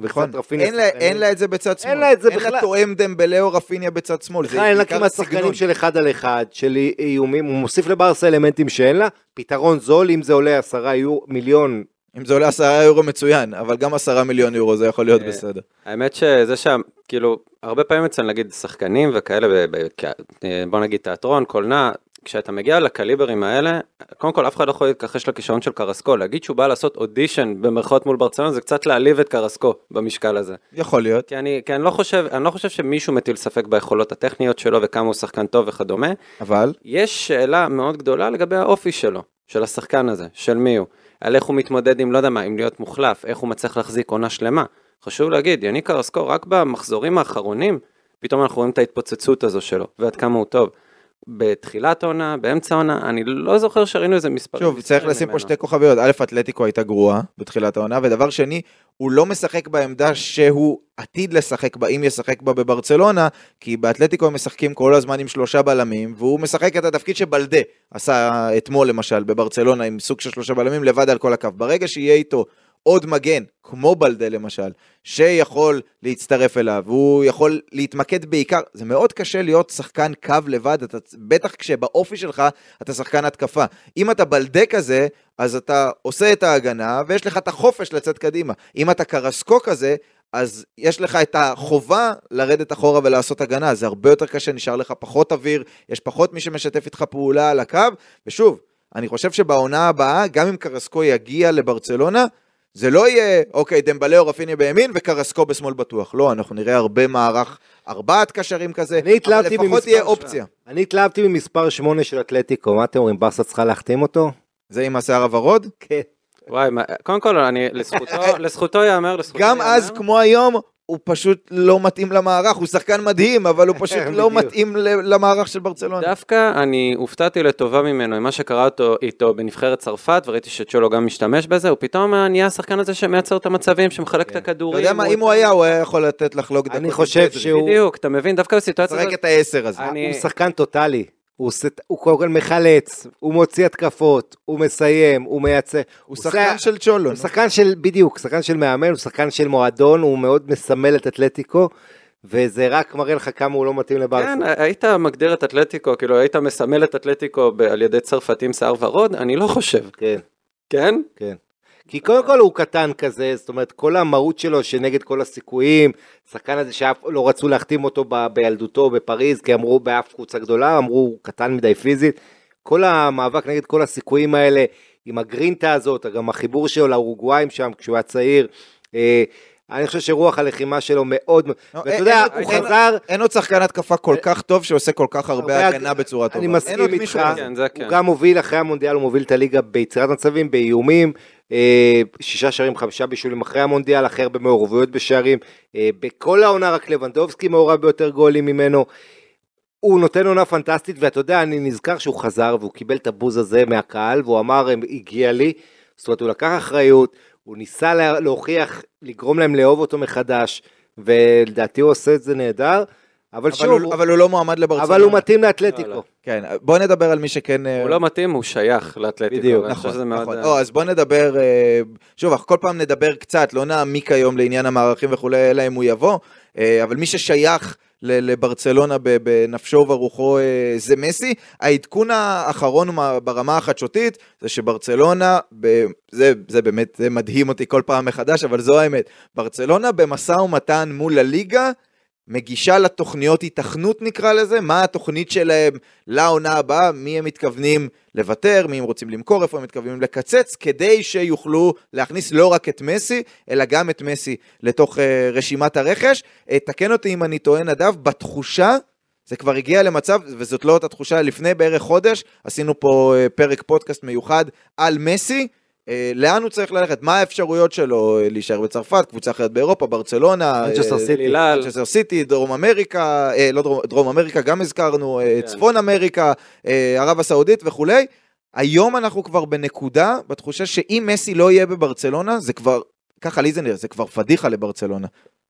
Speaker 1: נכון,
Speaker 2: וקצת רפיניה
Speaker 1: אין לה-
Speaker 2: שחקנים.
Speaker 1: אין לה את זה בצד שמאל.
Speaker 2: לה את זה
Speaker 1: אין
Speaker 2: בכלל.
Speaker 1: לה תואם דמבלה או רפיניה בצד שמאל. זה
Speaker 2: בכלל אין לה כמעט. שחקנים של אחד על אחד, של איומים, הוא מוסיף לברסה אלמנטים שאין לה, פתרון זול, אם זה עולה עשרה יור, מיליון,
Speaker 1: אם זה עולה עשרה יורו מצוין, אבל גם עשרה מיליון יורו זה יכול להיות
Speaker 3: אה,
Speaker 1: בסדר.
Speaker 3: האמת שזה שם, כאילו, הרבה פעמים אצלנו נגיד שחקנים וכאלה, ב- ב- כ- אה, בוא נגיד תיאטרון, קולנוע, כשאתה מגיע לקליברים האלה, קודם כל אף אחד לא יכול להתכחש לכישרון של קרסקו, להגיד שהוא בא לעשות אודישן במרכאות מול ברצלונה זה קצת להעליב את קרסקו במשקל הזה.
Speaker 1: יכול להיות.
Speaker 3: כי אני, כי אני לא חושב, אני לא חושב שמישהו מטיל ספק ביכולות הטכניות שלו וכמה הוא שחקן טוב וכדומה.
Speaker 1: אבל,
Speaker 3: יש שאלה מאוד גדולה לגבי האופי שלו, של השחקן הזה, של מי הוא. על איך הוא מתמודד עם, לא יודע מה, עם להיות מוחלף, איך הוא מצליח להחזיק עונה שלמה. חשוב להגיד, יניק קרסקו, רק במחזורים האחרונים, פתאום אנחנו רואים את ההתפוצצות הזו שלו, ועד כמה הוא טוב. בתחילת העונה, באמצע העונה, אני לא זוכר שראינו איזה מספר.
Speaker 1: שוב, צריך לשים פה שתי כוכביות. א', אתלטיקו הייתה גרועה בתחילת העונה, ודבר שני, הוא לא משחק בעמדה שהוא עתיד לשחק בה, אם ישחק בה בברצלונה, כי באתלטיקו הם משחקים כל הזמן עם שלושה בלמים, והוא משחק את התפקיד שבלדה עשה אתמול למשל בברצלונה, עם סוג של שלושה בלמים לבד על כל הקו. ברגע שיהיה איתו עוד מגן, כמו בלדה למשל, שיכול להצטרף אליו, והוא יכול להתמקד בעיקר, זה מאוד קשה להיות שחקן קו לבד, אתה, בטח כשבאופי שלך אתה שחקן התקפה. אם אתה בלדה כזה, אז אתה עושה את ההגנה, ויש לך את החופש לצאת קדימה. אם אתה קרסקו כזה, אז יש לך את החובה לרדת אחורה ולעשות הגנה, זה הרבה יותר קשה, נשאר לך פחות אוויר, יש פחות מי שמשתף איתך פעולה על הקו, ושוב, אני חושב שבעונה הבאה, גם אם קרסקו יגיע לברצלונה, זה לא יהיה, אוקיי, דמבלה או רפיני בימין וקרסקו בשמאל בטוח. לא, אנחנו נראה הרבה מערך, ארבעת קשרים כזה, אבל לפחות תהיה
Speaker 2: שלה.
Speaker 1: אופציה.
Speaker 2: אני התלהבתי ממספר 8 של אתלטיקו, מה אתם אומרים, ברסה צריכה להחתים אותו?
Speaker 1: זה עם השיער הוורוד?
Speaker 2: כן.
Speaker 3: וואי, מה- קודם כל, אני, לזכותו, לזכותו ייאמר, לזכותו
Speaker 1: גם
Speaker 3: ייאמר.
Speaker 1: אז, כמו היום, הוא פשוט לא מתאים למערך, הוא שחקן מדהים, אבל הוא פשוט לא
Speaker 2: בדיוק.
Speaker 1: מתאים ל- למערך של ברצלונה.
Speaker 3: דווקא אני הופתעתי לטובה ממנו עם מה שקרה אותו, איתו בנבחרת צרפת, וראיתי שצ'ולו גם משתמש בזה, הוא פתאום נהיה השחקן הזה שמייצר את המצבים, שמחלק את
Speaker 1: אתה
Speaker 3: הכדורים.
Speaker 1: יודע מה, אם הוא היה, הוא היה יכול לתת לחלוק דקות.
Speaker 2: אני חושב. שהוא-
Speaker 3: בדיוק, אתה מבין? דווקא בסיטואציה הזאת,
Speaker 1: את העשר הזה.
Speaker 3: אני-
Speaker 2: הוא שחקן טוטאלי. הוא, עושה, הוא קודם כל מחלץ, הוא מוציא התקפות, הוא מסיים, הוא מייצר.
Speaker 1: הוא שחקן של צ'ולו.
Speaker 2: הוא שחקן של, בדיוק, שחקן של מאמן, הוא שחקן של מועדון, הוא מאוד מסמל את אתלטיקו, וזה רק מראה לך כמה הוא לא מתאים לברסה.
Speaker 3: כן, היית מגדיר את אתלטיקו, כאילו היית מסמל את אתלטיקו ב- על ידי צרפתים שיער ורוד? אני לא חושב.
Speaker 2: כן,
Speaker 3: כן?
Speaker 2: כן. כי קודם כל הוא קטן כזה, זאת אומרת, כל המהות שלו שנגד כל הסיכויים, שחקן הזה שאף לא רצו להחתים אותו ב- בילדותו בפריז, כי אמרו באף קבוצה גדולה, אמרו הוא קטן מדי פיזית. כל המאבק נגד כל הסיכויים האלה, עם הגרינטה הזאת, גם החיבור שלו לאורוגוואים שם כשהוא היה צעיר. אה, אני חושב שרוח הלחימה שלו מאוד,
Speaker 1: לא,
Speaker 2: ואתה יודע, הוא חזר,
Speaker 1: אין עוד שחקן התקפה כל כך טוב שעושה כל כך הרבה הגנה
Speaker 2: הג-
Speaker 1: בצורה טובה.
Speaker 2: אני
Speaker 1: אין
Speaker 2: מסכים איתך.
Speaker 3: כן, כן.
Speaker 2: הוא גם מוביל אחרי המונדיאל, הוא מוביל את הליגה ביצירת מצבים, באיומים, אה, שישה שערים, חמישה בישולים אחרי המונדיאל, הכי הרבה מעורבויות בשערים, אה, בכל העונה רק לבנדובסקי מעורב ביותר גולים ממנו. הוא נותן עונה פנטסטית, ואתה יודע, אני נזכר שהוא חזר והוא קיבל את הבוז הזה מהקהל, והוא אמר, "הם- הגיע לי, זאת אומרת, הוא לקח אחריות, הוא ניסה לה- להוכיח, לגרום להם לאהוב אותו מחדש, ולדעתי הוא עושה את זה נהדר, אבל
Speaker 1: אבל
Speaker 2: שוב,
Speaker 1: הוא- אבל הוא לא מועמד לברצלונה.
Speaker 2: אבל הוא מתאים
Speaker 3: לא,
Speaker 2: לאתלטיקו.
Speaker 3: לא.
Speaker 1: כן, בוא נדבר על מי שכן... אה,
Speaker 3: הוא לא מתאים, הוא שייך לאתלטיקו.
Speaker 2: בדיוק,
Speaker 1: נכון,
Speaker 3: מאוד,
Speaker 1: נכון.
Speaker 3: אה,
Speaker 1: או, אז בוא נדבר, אה, שוב, אנחנו כל פעם נדבר קצת, לא נעמיק היום לעניין המערכים וכולי, אלא אם הוא יבוא, אה, אבל מי ששייך לברצלונה בנפשו וברוחו זה מסי. העדכון האחרון מה- ברמה החדשותית זה שברצלונה, ב- זה, זה באמת, זה מדהים אותי כל פעם מחדש, אבל זו האמת. ברצלונה במשא ומתן מול הליגה, מגישה לתוכניות היתכנות נקרא לזה, מה התוכנית שלהם לעונה הבאה, מי הם מתכוונים לוותר, מי הם רוצים למכור, איפה הם מתכוונים לקצץ, כדי שיוכלו להכניס לא רק את מסי, אלא גם את מסי לתוך uh, רשימת הרכש. Uh, תקן אותי אם אני טועה נדב, בתחושה, זה כבר הגיע למצב, וזאת לא אותה תחושה, לפני בערך חודש, עשינו פה uh, פרק פודקאסט מיוחד על מסי, אה, לאן הוא צריך ללכת? מה האפשרויות שלו אה, להישאר בצרפת, קבוצה אחרת באירופה, ברצלונה,
Speaker 2: מנצ'סטר
Speaker 1: אה,
Speaker 2: סיטי.
Speaker 1: דרום אמריקה, אה, לא דרום, דרום אמריקה גם הזכרנו, אה,
Speaker 3: כן.
Speaker 1: צפון אמריקה, אה, ערב הסעודית וכולי. היום אנחנו כבר בנקודה, בתחושה שאם מסי לא יהיה בברצלונה, זה כבר, ככה לי זה נראה, זה כבר פדיחה לברצלונה.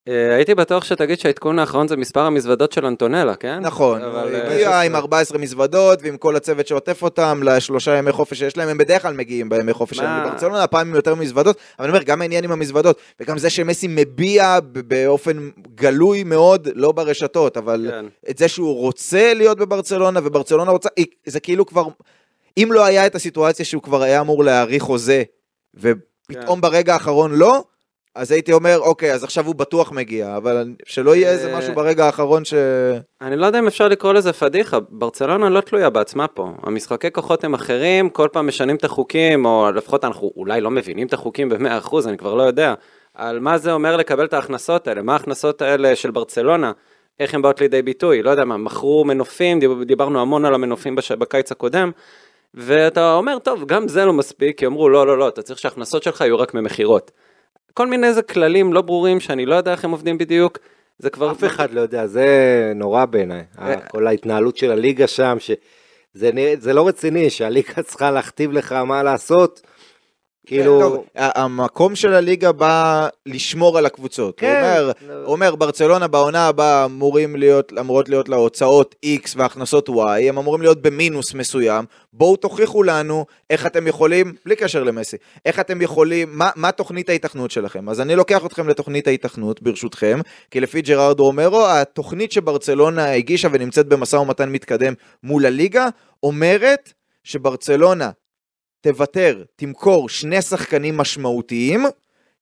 Speaker 3: אה, הייתי בטוח שתגיד שהעדכון האחרון זה מספר המזוודות של אנטונלה, כן?
Speaker 1: נכון,
Speaker 3: אבל,
Speaker 1: הוא
Speaker 3: אה,
Speaker 1: הגיע עם 14 מזוודות ועם כל הצוות שעוטף אותם לשלושה ימי חופש שיש להם, הם בדרך כלל מגיעים בימי חופש שלהם
Speaker 3: מה?
Speaker 1: לברצלונה, הפעם עם יותר מזוודות, אבל אני אומר, גם העניין עם המזוודות, וגם זה שמסי מביע ב- באופן גלוי מאוד, לא ברשתות, אבל
Speaker 3: כן.
Speaker 1: את זה שהוא רוצה להיות בברצלונה, וברצלונה רוצה, זה כאילו כבר, אם לא היה את הסיטואציה שהוא כבר היה אמור להאריך חוזה, ופתאום ברגע האחרון לא, אז הייתי אומר, אוקיי, אז עכשיו הוא בטוח מגיע, אבל שלא יהיה איזה
Speaker 3: אה,
Speaker 1: משהו ברגע האחרון ש...
Speaker 3: אני לא יודע אם אפשר לקרוא לזה פדיחה, ברצלונה לא תלויה בעצמה פה. המשחקי כוחות הם אחרים, כל פעם משנים את החוקים, או לפחות אנחנו אולי לא מבינים את החוקים ב-100%, אני כבר לא יודע. על מה זה אומר לקבל את ההכנסות האלה, מה ההכנסות האלה של ברצלונה, איך הן באות לידי ביטוי, לא יודע מה, מכרו מנופים, דיב- דיברנו המון על המנופים בש... בקיץ הקודם. ואתה אומר, טוב, גם זה לא מספיק, כי אמרו, לא, לא, לא, אתה צריך שההכנסות שלך יהיו רק ממכירות. כל מיני איזה כללים לא ברורים שאני לא יודע איך הם עובדים בדיוק, זה כבר...
Speaker 2: אף אחד לא יודע, זה נורא בעיניי.
Speaker 3: אה.
Speaker 2: כל ההתנהלות של הליגה שם, שזה זה לא רציני, שהליגה צריכה להכתיב לך מה לעשות. כאילו,
Speaker 1: ה- המקום של הליגה בא לשמור על הקבוצות.
Speaker 2: כן.
Speaker 1: אומר, הוא אומר, ברצלונה בעונה הבאה אמורים להיות, אמורות להיות לה הוצאות X והכנסות Y, הם אמורים להיות במינוס מסוים, בואו תוכיחו לנו איך אתם יכולים, בלי קשר למסי, איך אתם יכולים, מה, מה תוכנית ההיתכנות שלכם. אז אני לוקח אתכם לתוכנית ההיתכנות, ברשותכם, כי לפי ג'רארד רומרו, התוכנית שברצלונה הגישה ונמצאת במשא ומתן מתקדם מול הליגה, אומרת שברצלונה תוותר, תמכור שני שחקנים משמעותיים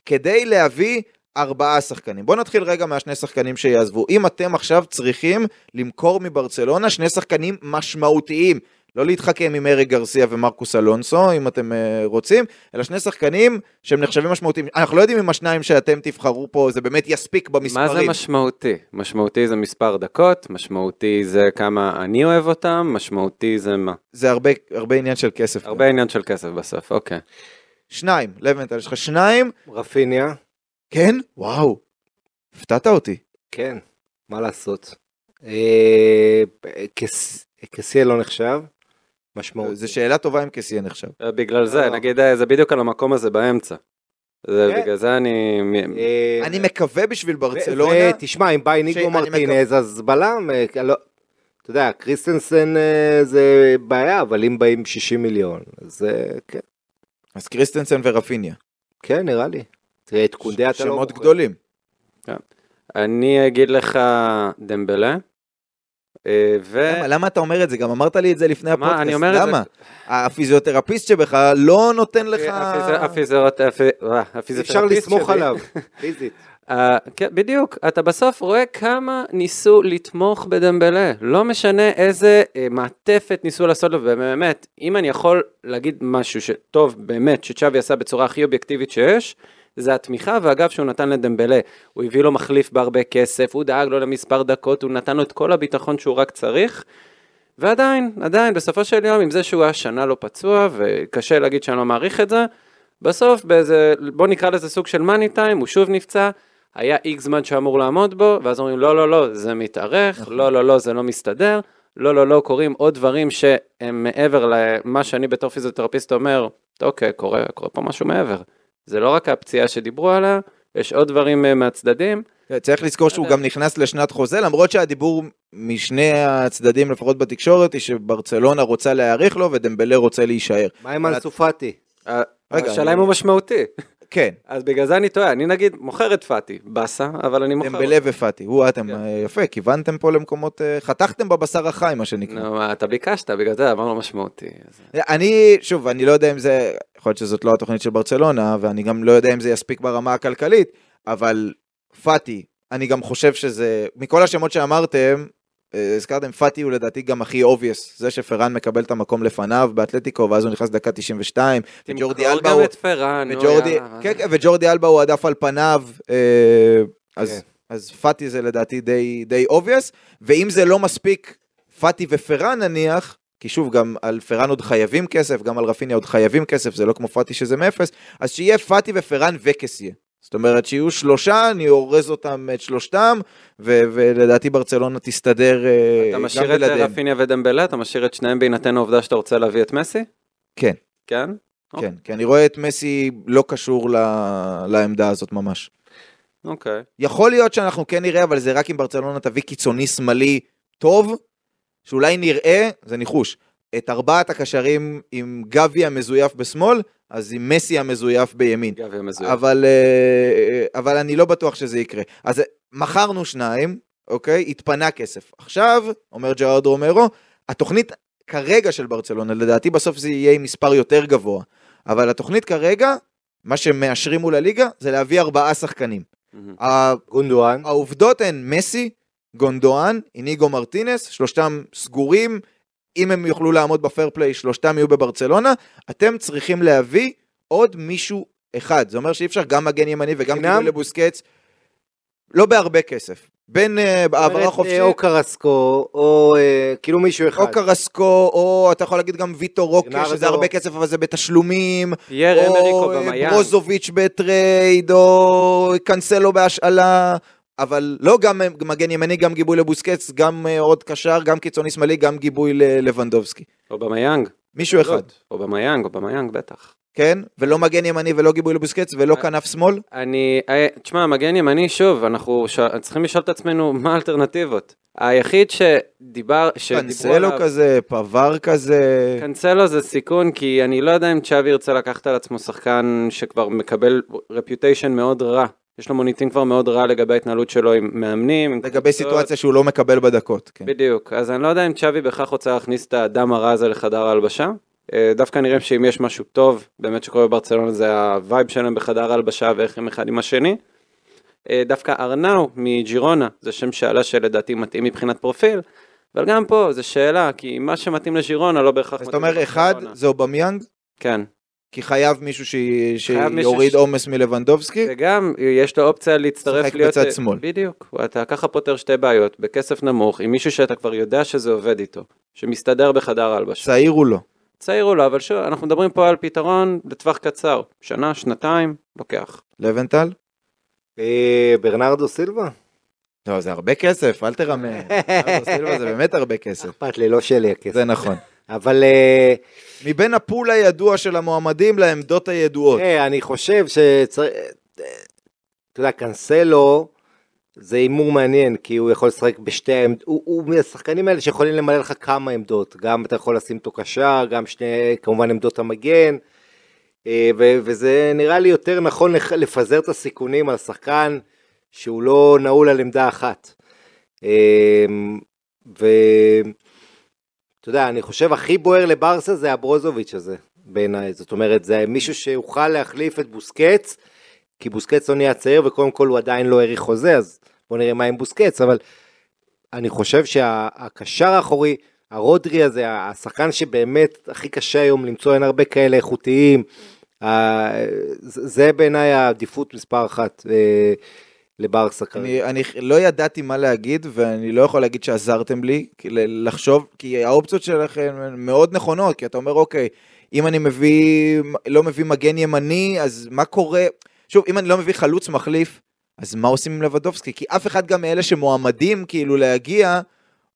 Speaker 1: כדי להביא ארבעה שחקנים. בואו נתחיל רגע מהשני שחקנים שיעזבו. אם אתם עכשיו צריכים למכור מברצלונה שני שחקנים משמעותיים, לא להתחכם עם אריק גרסיה ומרקוס אלונסו, אם אתם uh, רוצים, אלא שני שחקנים שהם נחשבים משמעותיים. אנחנו לא יודעים אם השניים שאתם תבחרו פה, זה באמת יספיק במספרים.
Speaker 3: מה זה משמעותי? משמעותי זה מספר דקות, משמעותי זה כמה אני אוהב אותם, משמעותי זה מה?
Speaker 1: זה הרבה, הרבה עניין של כסף.
Speaker 3: הרבה עניין של כסף בסוף, אוקיי.
Speaker 1: שניים, לבנטל, יש לך שניים?
Speaker 2: רפיניה,
Speaker 1: כן? וואו, הפתעת אותי.
Speaker 2: כן, מה לעשות. אה, קס- קסיה לא נחשב, משמעות.
Speaker 1: זו שאלה טובה אם קסיה נחשב.
Speaker 3: אה, בגלל זה,
Speaker 2: לא.
Speaker 3: נגיד, אה, זה בדיוק על המקום הזה באמצע. זה
Speaker 2: כן.
Speaker 3: בגלל זה אני...
Speaker 2: אה,
Speaker 1: אני מקווה בשביל ברצלונה,
Speaker 2: ותשמע, אם בא איניגו מרטינז, אז בלם, אה, לא- אתה יודע, קריסטנסן אה, זה בעיה, אבל אם באים 60 מיליון, אז אה, כן,
Speaker 1: אז קריסטנסן ורפיניה.
Speaker 2: כן, נראה לי. תראה, את קונדה אתה לא...
Speaker 1: שמות. גדולים.
Speaker 3: אני אגיד לך דמבלה. אה, ו...
Speaker 1: למה, למה אתה אומר את זה? גם אמרת לי את זה לפני
Speaker 3: מה,
Speaker 1: הפודקאסט.
Speaker 3: אני אומר את זה-
Speaker 1: למה? הפיזיותרפיסט שבך לא נותן לך...
Speaker 3: אה,
Speaker 2: אפשר
Speaker 3: הפיזיותרפיסט
Speaker 2: לסמוך
Speaker 3: שלי-
Speaker 2: עליו, פיזית.
Speaker 3: אה, כן, בדיוק, אתה בסוף רואה כמה ניסו לתמוך בדמבלה, לא משנה איזה אה, מעטפת ניסו לעשות לו, ובאמת, אם אני יכול להגיד משהו שטוב באמת, שצ'אבי עשה בצורה הכי אובייקטיבית שיש, זה התמיכה והגב שהוא נתן לדמבלה. הוא הביא לו מחליף בהרבה כסף, הוא דאג לו למספר דקות, הוא נתן לו את כל הביטחון שהוא רק צריך. ועדיין, עדיין, בסופו של יום, עם זה שהוא היה שנה לא פצוע, וקשה להגיד שאני לא מעריך את זה, בסוף באיזה, בוא נקרא לזה סוג של מאני טיים, הוא שוב נפצע, היה איקס זמן שאמור לעמוד בו, ואז אומרים, לא, לא, לא, זה מתארך, לא, לא, לא, זה לא מסתדר, לא, לא, לא, קורים עוד דברים שהם מעבר למה שאני בתור פיזיותרפיסט אומר, אוקיי, קורה, קורה פה משהו מעבר. זה לא רק הפציעה שדיברו עליה, יש עוד דברים אה, מהצדדים.
Speaker 1: צריך לזכור שהוא גם נכנס לשנת חוזה, למרות שהדיבור משני הצדדים, לפחות בתקשורת, היא שברצלונה רוצה להאריך לו ודמבלה רוצה להישאר.
Speaker 2: מה עם אנסו פאטי?
Speaker 3: אה,
Speaker 1: רגע,
Speaker 3: השאלה אם הוא משמעותי.
Speaker 1: כן,
Speaker 3: אז בגלל זה אני טועה, אני נגיד מוכר את פאטי, באסה, אבל אני מוכר.
Speaker 1: דמבלה ופאטי. הוא, אתם,
Speaker 3: כן.
Speaker 1: אה, יפה, כיוונתם פה למקומות, אה, חתכתם בבשר החי, מה שנקרא.
Speaker 3: אתה ביקשת, בגלל זה אמרנו משמעותי.
Speaker 1: אני, שוב, אני לא יודע אם זה, יכול להיות שזאת לא התוכנית של ברצלונה, ואני גם לא יודע אם זה יספיק ברמה הכלכלית, אבל פאטי, אני גם חושב שזה, מכל השמות שאמרתם, אה, הזכרתם, פאטי הוא לדעתי גם הכי obvious, זה שפראן מקבל את המקום לפניו באתלטיקו, ואז הוא נכנס דקה 92, וג'ורדי אלבה הוא...
Speaker 3: נו,
Speaker 1: וג'ורדי, כן? כן, וג'ורדי אלבה הוא עדף על פניו, אה, אז,
Speaker 2: כן.
Speaker 1: אז פאטי זה לדעתי די, obvious, ואם זה לא מספיק, פאטי ופרן נניח, כי שוב, גם על פרן עוד חייבים כסף, גם על רפיניה עוד חייבים כסף, זה לא כמו פאטי שזה מאפס, אז שיהיה פאטי ופרן וקסיה. זאת אומרת שיהיו שלושה, אני אורז אותם את שלושתם, ו- ולדעתי ברצלונה תסתדר אה,
Speaker 3: אתה
Speaker 1: גם
Speaker 3: משאיר את
Speaker 1: בלעדיהם.
Speaker 3: רפיניה ודמבלה, אתה משאיר את שניהם בהינתן העובדה שאתה רוצה להביא את מסי?
Speaker 1: כן,
Speaker 3: כן?
Speaker 1: כן, כי אני רואה את מסי לא קשור ל- לעמדה הזאת ממש.
Speaker 3: אוקיי.
Speaker 1: יכול להיות שאנחנו כן נראה, אבל זה רק אם ברצלונה תביא קיצוני שמאלי טוב, שאולי נראה, זה ניחוש, את ארבעת הקשרים עם גבי המזויף בשמאל, אז עם מסי המזויף בימין.
Speaker 3: גבי המזויף.
Speaker 1: אבל, אה, אבל אני לא בטוח שזה יקרה. אז מכרנו שניים, אוקיי? התפנה כסף. עכשיו, אומר ג'רארד רומרו, התוכנית כרגע של ברצלונה, לדעתי בסוף זה יהיה עם מספר יותר גבוה, אבל התוכנית כרגע, מה שמאשרים מול הליגה, זה להביא ארבעה שחקנים.
Speaker 2: גונדואן.
Speaker 1: העובדות הן מסי, גונדואן, איניגו מרטינס, שלושתם סגורים, אם הם יוכלו לעמוד ב fair play, שלושתם יהיו בברצלונה, אתם צריכים להביא עוד מישהו אחד. זה אומר שאי אפשר גם מגן ימני וגם? קיבול לבוסקץ. לא בהרבה כסף. בין אה, העברה חופשית,
Speaker 2: אה, או קרסקו, או אה, כאילו מישהו אחד.
Speaker 1: או קרסקו, או אתה יכול להגיד גם ויטור רוקה. שזה הרבה כסף אבל זה בתשלומים,
Speaker 3: פייר אמריק או
Speaker 1: או
Speaker 3: במיאן.
Speaker 1: ברוזוביץ' ב trade, או קנסלו בהשאלה, אבל לא גם מגן ימני, גם גיבוי לבוסקץ, גם אה, עוד קשר, גם קיצוני שמאלי, גם גיבוי ללבנדובסקי.
Speaker 3: או במיאנג.
Speaker 1: מישהו אחד,
Speaker 3: או במיאנג, או במיאנג, בטח.
Speaker 1: כן? ולא מגן ימני ולא גיבוי לבוסקץ ולא
Speaker 3: אה,
Speaker 1: כנף שמאל?
Speaker 3: אני, אה, תשמע, מגן ימני, שוב, אנחנו ש... צריכים לשאול את עצמנו מה האלטרנטיבות. היחיד שדיבר, שדיברו
Speaker 1: קנסלו כזה, פבר כזה.
Speaker 3: קנסלו זה סיכון, כי אני לא יודע אם צ'אבי ירצה לקחת על עצמו שחקן שכבר מקבל reputation מאוד רע. יש לו מוניטין כבר מאוד רע לגבי ההתנהלות שלו עם מאמנים. עם
Speaker 1: לגבי
Speaker 3: קבוצות.
Speaker 1: סיטואציה שהוא לא מקבל בדקות. כן.
Speaker 3: בדיוק, אז אני לא יודע אם צ'אבי בהכרח רוצה להכניס את הדם הרע הזה לחדר ההלבשה. אה, דווקא נראה שאם יש משהו טוב באמת שקורה בברצלונה זה ה vibe שלהם בחדר ההלבשה ואיך הם אחד עם השני. אה, דווקא ארנאו מג'ירונה זה שם שאלה שלדעתי מתאים מבחינת פרופיל, אבל גם פה זו שאלה כי מה שמתאים לג'ירונה לא בהכרח
Speaker 1: אז אתה
Speaker 3: מתאים
Speaker 1: אומר אחד. זה אובמיאנג,
Speaker 3: כן,
Speaker 1: כי חייב מישהו ש- שיוריד
Speaker 3: ש-
Speaker 1: עומס מלבנדובסקי,
Speaker 3: וגם יש לו אופציה להצטרף להיות...
Speaker 1: בצד
Speaker 3: אה,
Speaker 1: שמאל.
Speaker 3: בדיוק, אתה ככה פותר שתי בעיות בכסף נמוך עם מישהו שאתה כבר יודע שזה עובד איתו, שמסתדר בחדר ההלבשה.
Speaker 1: צעיר הוא לא.
Speaker 3: צעיר הוא לא, אבל שוב, אנחנו מדברים פה על פתרון לטווח קצר, שנה, שנתיים, לוקח.
Speaker 1: לבנטל?
Speaker 2: אה, ברנרדו סילבה?
Speaker 1: לא, זה הרבה כסף, אל תרמה. ברנרדו סילבה זה באמת הרבה כסף.
Speaker 2: אכפת לי, לא שלי הכסף.
Speaker 1: זה נכון.
Speaker 2: אבל אה,
Speaker 1: מבין הפול הידוע של המועמדים לעמדות הידועות.
Speaker 2: תראה, אני חושב שצריך... אתה יודע, קנסלו זה הימור מעניין, כי הוא יכול לשחק בשתי העמדות, הוא, הוא מהשחקנים האלה שיכולים למלא לך כמה עמדות, גם אתה יכול לשים אותו קשר, גם שני, כמובן עמדות המגן, אה, ו- וזה נראה לי יותר נכון לפזר את הסיכונים על שחקן שהוא לא נעול על עמדה אחת. אה, ואתה יודע, אני חושב הכי בוער לברסה זה הברוזוביץ' הזה, בעיניי, זאת אומרת, זה מישהו שיוכל להחליף את בוסקץ, כי בוסקץ לא נהיה צעיר וקודם כל הוא עדיין לא האריך חוזה, אז בוא נראה מה עם בוסקץ, אבל אני חושב שהקשר האחורי, הרודרי הזה, השחקן שבאמת הכי קשה היום למצוא, אין הרבה כאלה איכותיים, ה- זה זה בעיניי העדיפות מספר אחת. אה, לברסה כרגע.
Speaker 1: אני, אני לא ידעתי מה להגיד, ואני לא יכול להגיד שעזרתם לי לחשוב, כי האופציות שלכם הן מאוד נכונות, כי אתה אומר, אוקיי, אם אני מביא, לא מביא מגן ימני, אז מה קורה? שוב, אם אני לא מביא חלוץ מחליף, אז מה עושים עם לבדובסקי? כי אף אחד גם מאלה שמועמדים כאילו להגיע,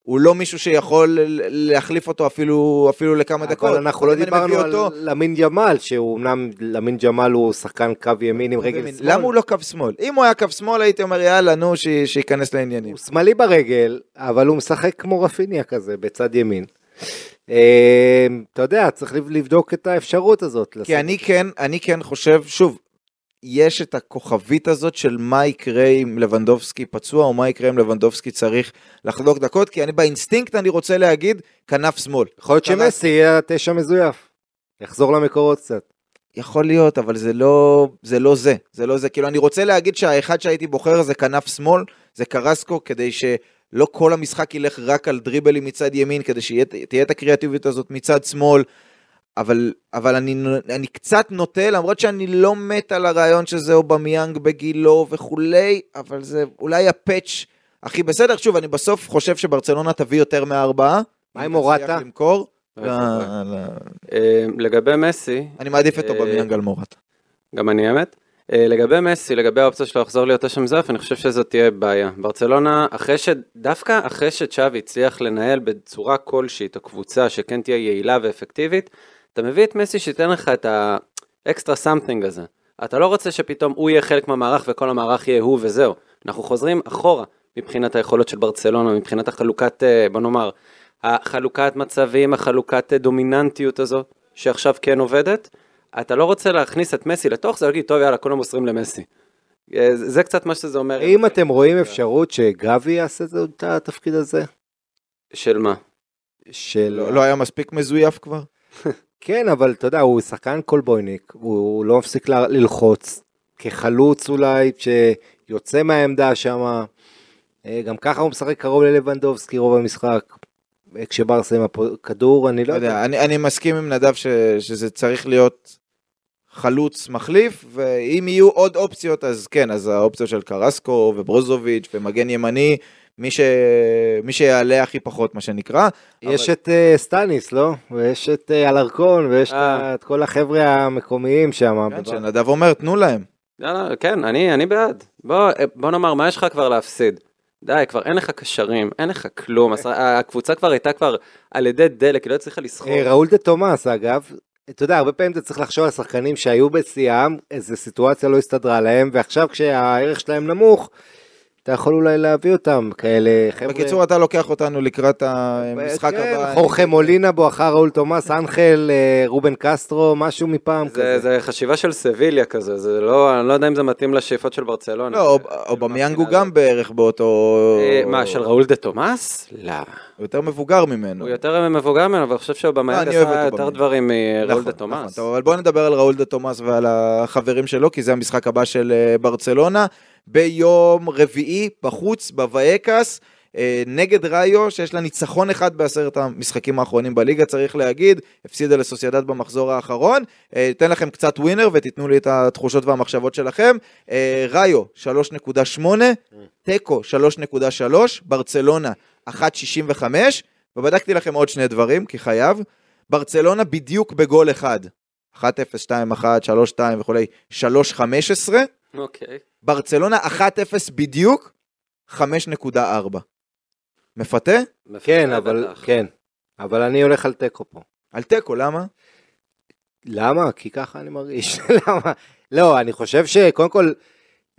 Speaker 1: הוא לא מישהו שיכול להחליף אותו אפילו, אפילו לכמה דקות.
Speaker 2: אבל אנחנו לא
Speaker 1: מביא
Speaker 2: דיברנו על
Speaker 1: אותו-
Speaker 2: למין ג'מאל, שהוא אמנם, למין ג'מאל הוא שחקן קו ימין עם רגל שמאל.
Speaker 1: למה הוא לא קו שמאל? אם הוא היה קו שמאל הייתי אומר יאללה נו ש- שייכנס לעניינים.
Speaker 2: הוא שמאלי ברגל, אבל הוא משחק כמו רפיניה כזה, בצד ימין. אה, אתה יודע, צריך לב- לבדוק את האפשרות הזאת.
Speaker 1: כי אני כן, אני כן חושב, שוב, יש את הכוכבית הזאת של מה יקרה אם לבנדובסקי פצוע, או מה יקרה אם לבנדובסקי צריך לחלוק דקות, כי אני באינסטינקט אני רוצה להגיד כנף שמאל.
Speaker 2: יכול להיות. שמסי יהיה תשע מזויף. יחזור למקורות קצת.
Speaker 1: יכול להיות, אבל זה לא זה. לא זה. זה לא זה. כאילו, אני רוצה להגיד שהאחד שהייתי בוחר זה כנף שמאל, זה קרסקו, כדי שלא כל המשחק ילך רק על דריבלים מצד ימין, כדי שתהיה את הקריאטיביות הזאת מצד שמאל. אבל, אבל אני, אני קצת נוטה, למרות שאני לא מת על הרעיון שזה אובמיאנג בגילו וכולי, אבל זה אולי ה patch הכי בסדר. שוב, אני בסוף חושב שברצלונה תביא יותר מארבעה.
Speaker 2: מה עם מורטה?
Speaker 1: למכור.
Speaker 3: לא. אה, לגבי מסי,
Speaker 1: אני מעדיף את
Speaker 3: אה,
Speaker 1: אובמיאנג על מורטה.
Speaker 3: גם אני האמת. אה, לגבי מסי, לגבי האופציה שלו לחזור להיות המזויף, אני חושב שזאת תהיה בעיה. ברצלונה, אחרי ש... דווקא אחרי שצ'אבי הצליח לנהל בצורה כלשהי את הקבוצה שכן תהיה יעילה ואפקטיבית, אתה מביא את מסי שייתן לך את ה extra something הזה. אתה לא רוצה שפתאום הוא יהיה חלק מהמערך וכל המערך יהיה הוא וזהו. אנחנו חוזרים אחורה מבחינת היכולות של ברצלונה, מבחינת החלוקת, אה, בוא נאמר, החלוקת מצבים, החלוקת אה, דומיננטיות הזאת, שעכשיו כן עובדת. אתה לא רוצה להכניס את מסי לתוך זה, להגיד, טוב, יאללה, כולם מוסרים למסי. אה, זה קצת מה שזה אומר.
Speaker 2: האם אתם רואים אפשרות שגבי יעשה את התפקיד הזה?
Speaker 3: של מה?
Speaker 2: של...
Speaker 1: לא לא היה מספיק מזויף כבר?
Speaker 2: כן, אבל אתה יודע, הוא שחקן קולבויניק, הוא לא מפסיק ל- ללחוץ, כחלוץ אולי, שיוצא מהעמדה שם, גם ככה הוא משחק קרוב ללבנדובסקי רוב המשחק. כשברסה עם הכדור, אני לא
Speaker 1: לא
Speaker 2: יודע.
Speaker 1: יודע, אני, אני מסכים עם נדב ש, שזה צריך להיות חלוץ מחליף, ואם יהיו עוד אופציות, אז כן, אז האופציות של קרסקו וברוזוביץ' ומגן ימני, מי, ש... מי שיעלה הכי פחות, מה שנקרא.
Speaker 2: יש
Speaker 1: אבל-
Speaker 2: את אה, סטניס, לא? ויש את אה, אלרקון, ויש את
Speaker 3: אה.
Speaker 2: את כל החבר'ה המקומיים שם.
Speaker 1: כן, שנדב אומר, תנו להם.
Speaker 3: יאללה, כן, אני, אני בעד. בוא, אה, בוא נאמר, מה יש לך כבר להפסיד? די, כבר אין לך קשרים, אין לך כלום. הש- הקבוצה כבר הייתה כבר על ידי דלק, היא לא הצליחה לסחור.
Speaker 2: ראול דה תומאס, אגב, אתה יודע, הרבה פעמים אתה צריך לחשוב על שחקנים שהיו בשיאם, איזה סיטואציה לא הסתדרה להם, ועכשיו כשהערך שלהם נמוך, אתה יכול אולי להביא אותם, כאלה חבר'ה...
Speaker 1: בקיצור, אתה לוקח אותנו לקראת המשחק
Speaker 2: כן,
Speaker 1: הבא.
Speaker 2: חורכה מולינה בואכה ראול תומאס, אנחל, אה, רובן קסטרו, משהו מפעם
Speaker 3: זה,
Speaker 2: כזה.
Speaker 3: זה חשיבה של סביליה כזה, זה לא, אני לא יודע אם זה מתאים לשאיפות של ברצלונה.
Speaker 1: לא, אובמיאנג הוא גם בערך באותו...
Speaker 3: אה, מה, של ראול דה תומאס? לא.
Speaker 1: הוא יותר מבוגר ממנו.
Speaker 3: הוא יותר מבוגר ממנו, אבל אני חושב שאובמיאנג
Speaker 1: אני אוהב
Speaker 3: עשה יותר. דברים מראול
Speaker 1: נכון,
Speaker 3: דה
Speaker 1: נכון,
Speaker 3: תומאס.
Speaker 1: טוב, אבל בואו נדבר על ראול דה תומאס ועל החברים שלו, כי זה המשחק הבא של אה, ברצלונה. ביום רביעי, בחוץ, בווייקס, אה, נגד ראיו, שיש לה ניצחון אחד בעשרת המשחקים האחרונים בליגה, צריך להגיד, הפסידה לסוסיידד במחזור האחרון. אה, אתן לכם קצת ווינר ותיתנו לי את התחושות והמחשבות שלכם. אה, ראיו, 3.8, תיקו, 3.3, ברצלונה, 1.65, ובדקתי לכם עוד שני דברים, כי חייב. ברצלונה בדיוק בגול אחד. 1-0, 2-1, 3-2 וכולי, 3-15.
Speaker 3: אוקיי.
Speaker 1: ברצלונה 1-0 בדיוק, 5.4. מפתה?
Speaker 2: כן,
Speaker 3: מפתיע
Speaker 2: אבל. כן, אבל אני הולך על תיקו פה.
Speaker 1: על תיקו, למה?
Speaker 2: למה? כי ככה אני מרגיש. למה? לא, אני חושב שקודם כל,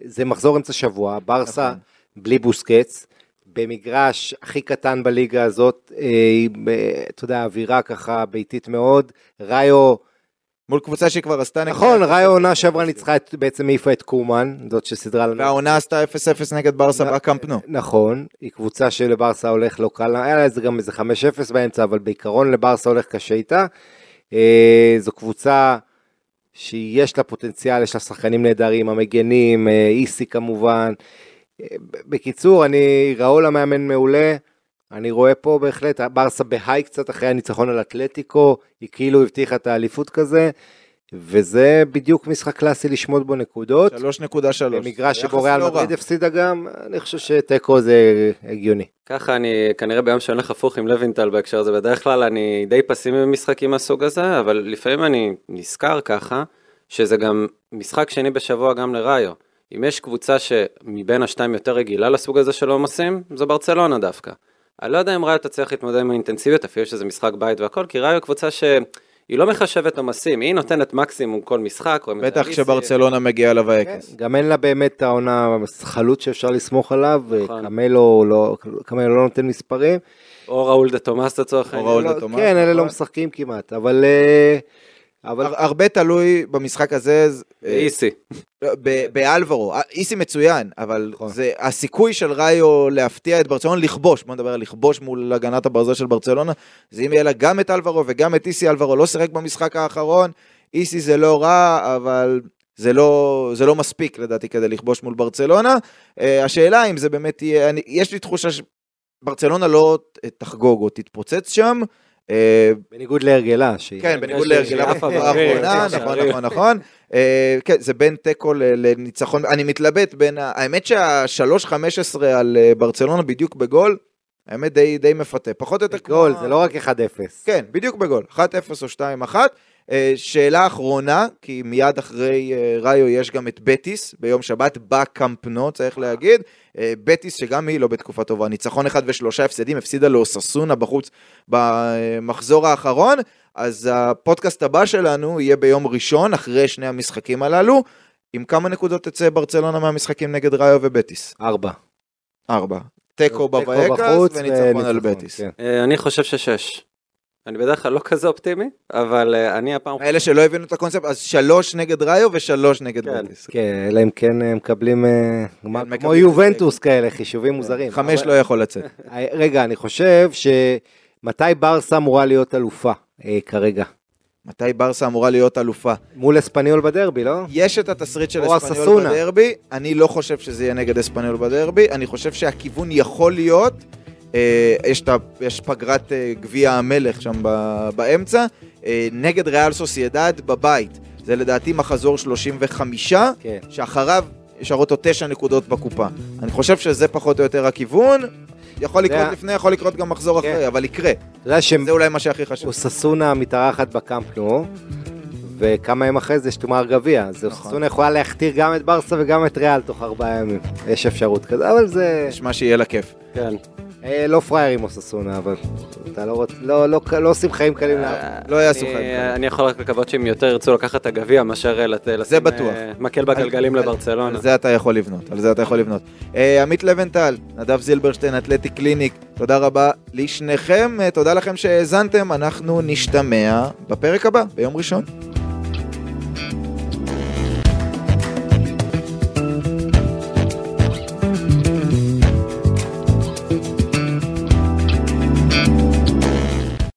Speaker 2: זה מחזור אמצע שבוע, ברסה
Speaker 1: נכון.
Speaker 2: בלי בוסקץ, במגרש הכי קטן בליגה הזאת, אה, ב- אתה יודע, אווירה ככה ביתית מאוד, ראיו,
Speaker 1: מול קבוצה שכבר עשתה נגד...
Speaker 2: נכון, ראיו עונה שעברה ניצחה, בעצם העיפה את קומן, זאת שסידרה לנו.
Speaker 1: והעונה עשתה 0-0 נגד ברסה
Speaker 2: נ-
Speaker 1: בקאמפ נו.
Speaker 2: נכון, היא קבוצה שלברסה הולך לא קל, היה לה גם איזה 5-0 באמצע, אבל בעיקרון לברסה הולך קשה איתה. אה, זו קבוצה שיש לה פוטנציאל, יש לה שחקנים נהדרים, המגנים, אה, איסי כמובן. אה, בקיצור, אני, ראול המאמן מעולה, אני רואה פה בהחלט, ברסה בהיי קצת אחרי הניצחון על אתלטיקו, היא כאילו הבטיחה את האליפות כזה, וזה בדיוק משחק קלאסי לשמוט בו נקודות.
Speaker 1: 3.3.
Speaker 2: במגרש
Speaker 1: זה
Speaker 2: שבו ריאל. מדריד הפסידה גם, אני חושב שתיקו זה הגיוני.
Speaker 3: ככה אני, כנראה ביום שאני הולך הפוך עם לוינטל בהקשר הזה, בדרך כלל אני די פסימי במשחקים מהסוג הזה, אבל לפעמים אני נזכר ככה, שזה גם משחק שני בשבוע גם לראיו. אם יש קבוצה שמבין השתיים יותר רגילה לסוג הזה של עומסים, זו ברצלונה דווקא. אני לא יודע אם ראיו תצליח להתמודד עם האינטנסיביות, אפילו שזה משחק בית והכל, כי ראיו קבוצה שהיא לא מחשבת עומסים, היא נותנת מקסימום כל משחק.
Speaker 1: בטח. כשברצלונה מגיעה לווייקס.
Speaker 2: גם אין לה באמת את העונה חלוץ שאפשר לסמוך עליו,
Speaker 3: נכון.
Speaker 2: קמלו לא, קמלו לא נותן מספרים.
Speaker 3: או ראול דה תומאס לצורך העניין.
Speaker 2: כן, אלה לא
Speaker 1: נכון.
Speaker 2: משחקים כמעט, אבל... אבל
Speaker 1: הר- הרבה תלוי במשחק הזה. אה,
Speaker 3: איסי.
Speaker 1: ב- באלברו, אה, איסי מצוין, אבל
Speaker 2: נכון.
Speaker 1: זה הסיכוי של ראיו להפתיע את ברצלונה לכבוש, בוא נדבר על לכבוש מול הגנת הברזל של ברצלונה, זה אם יהיה לה גם את אלברו וגם את איסי, אלברו לא שיחק במשחק האחרון, איסי זה לא רע, אבל זה לא, זה לא מספיק לדעתי כדי לכבוש מול ברצלונה. אה, השאלה אם זה באמת יהיה, אני, יש לי תחושה שברצלונה לא תחגוג או תתפוצץ שם. אה,
Speaker 2: בניגוד להרגלה, שהיא...
Speaker 1: כן, בניגוד להרגלה
Speaker 3: עפה
Speaker 1: בתקופה
Speaker 3: באוויר,
Speaker 1: האחרונה,
Speaker 3: כן,
Speaker 1: נכון,
Speaker 3: שערים.
Speaker 1: נכון, נכון. אה, כן, זה בין תיקו לניצחון, אני מתלבט בין, האמת שה-3-15 על אה, ברצלונה בדיוק בגול, האמת די די מפתה, פחות או יותר
Speaker 2: גול,
Speaker 1: כמו-
Speaker 2: זה לא רק 1-0.
Speaker 1: כן, בדיוק בגול, 1-0 או 2-1. אה, שאלה אחרונה, כי מיד אחרי אה, ראיו יש גם את בטיס ביום שבת בקמפנו, צריך להגיד. אה, בטיס שגם היא לא בתקופה טובה, ניצחון אחד ושלושה הפסדים, הפסידה לאוססונה בחוץ במחזור האחרון. אז הפודקאסט הבא שלנו יהיה ביום ראשון, אחרי שני המשחקים הללו. עם כמה נקודות תצא ברצלונה מהמשחקים נגד ראיו ובטיס?
Speaker 2: ארבע.
Speaker 1: ארבע. תיקו
Speaker 2: בחוץ
Speaker 1: וניצחון על בטיס.
Speaker 2: כן.
Speaker 3: אני חושב ששש. אני בדרך כלל לא כזה אופטימי, אבל אה, אני הפעם...
Speaker 1: אלה שלא הבינו את הקונספט, אז שלוש נגד ראיו ושלוש נגד
Speaker 3: כן.
Speaker 1: בטיס.
Speaker 2: כן, אלא אם כן הם מקבלים, אה, מה- כמו
Speaker 1: מקבלים-
Speaker 2: יובנטוס כאלה, חישובים מוזרים.
Speaker 1: חמש
Speaker 2: אבל-
Speaker 1: לא יכול לצאת.
Speaker 2: אה, רגע, אני חושב שמתי ברסה אמורה להיות אלופה אה, כרגע?
Speaker 1: מתי ברסה אמורה להיות אלופה?
Speaker 2: מול אספניול בדרבי, לא?
Speaker 1: יש את התסריט של אספניול. בדרבי, אני לא חושב שזה יהיה נגד אספניול בדרבי, אני חושב שהכיוון יכול להיות, אה, יש, את ה- יש פגרת אה, גביע המלך שם ב- באמצע, אה, נגד ריאל סוסיידד בבית. זה לדעתי מחזור 35,
Speaker 2: כן.
Speaker 1: שאחריו נשארות עוד 9 נקודות בקופה. אני חושב שזה פחות או יותר הכיוון. יכול לקרות
Speaker 2: זה-
Speaker 1: לפני, יכול לקרות גם מחזור
Speaker 2: כן.
Speaker 1: אחרי, אבל יקרה.
Speaker 2: שהם
Speaker 1: זה אולי מה שהכי חשוב.
Speaker 2: אוססונה מתארחת בקאמפ נו, וכמה ימים אחרי זה יש תומר גביע, אז
Speaker 1: נכון.
Speaker 2: אוססונה יכולה להכתיר גם את ברסה וגם את ריאל תוך ארבעה ימים. יש אפשרות כזה, אבל זה...
Speaker 1: נשמע שיהיה לה כיף.
Speaker 3: כן.
Speaker 2: אה, לא פראיירים אוססונה, אבל אתה לא רוצה, לא, לא, לא עושים חיים קלים לאף.
Speaker 1: לא יעשו חיים כאלה.
Speaker 3: אני יכול רק לקוות שהם יותר ירצו לקחת את הגביע מאשר אה, לשים. אה, מקל בגלגלים לברצלונה.
Speaker 1: על זה אתה יכול לבנות, על זה אתה יכול לבנות. אה, עמית לבנטל, נדב זילברשטיין, אתלטי קליניק, תודה רבה לשניכם, אה, תודה לכם שהאזנתם, אנחנו נשתמע בפרק הבא, ביום ראשון.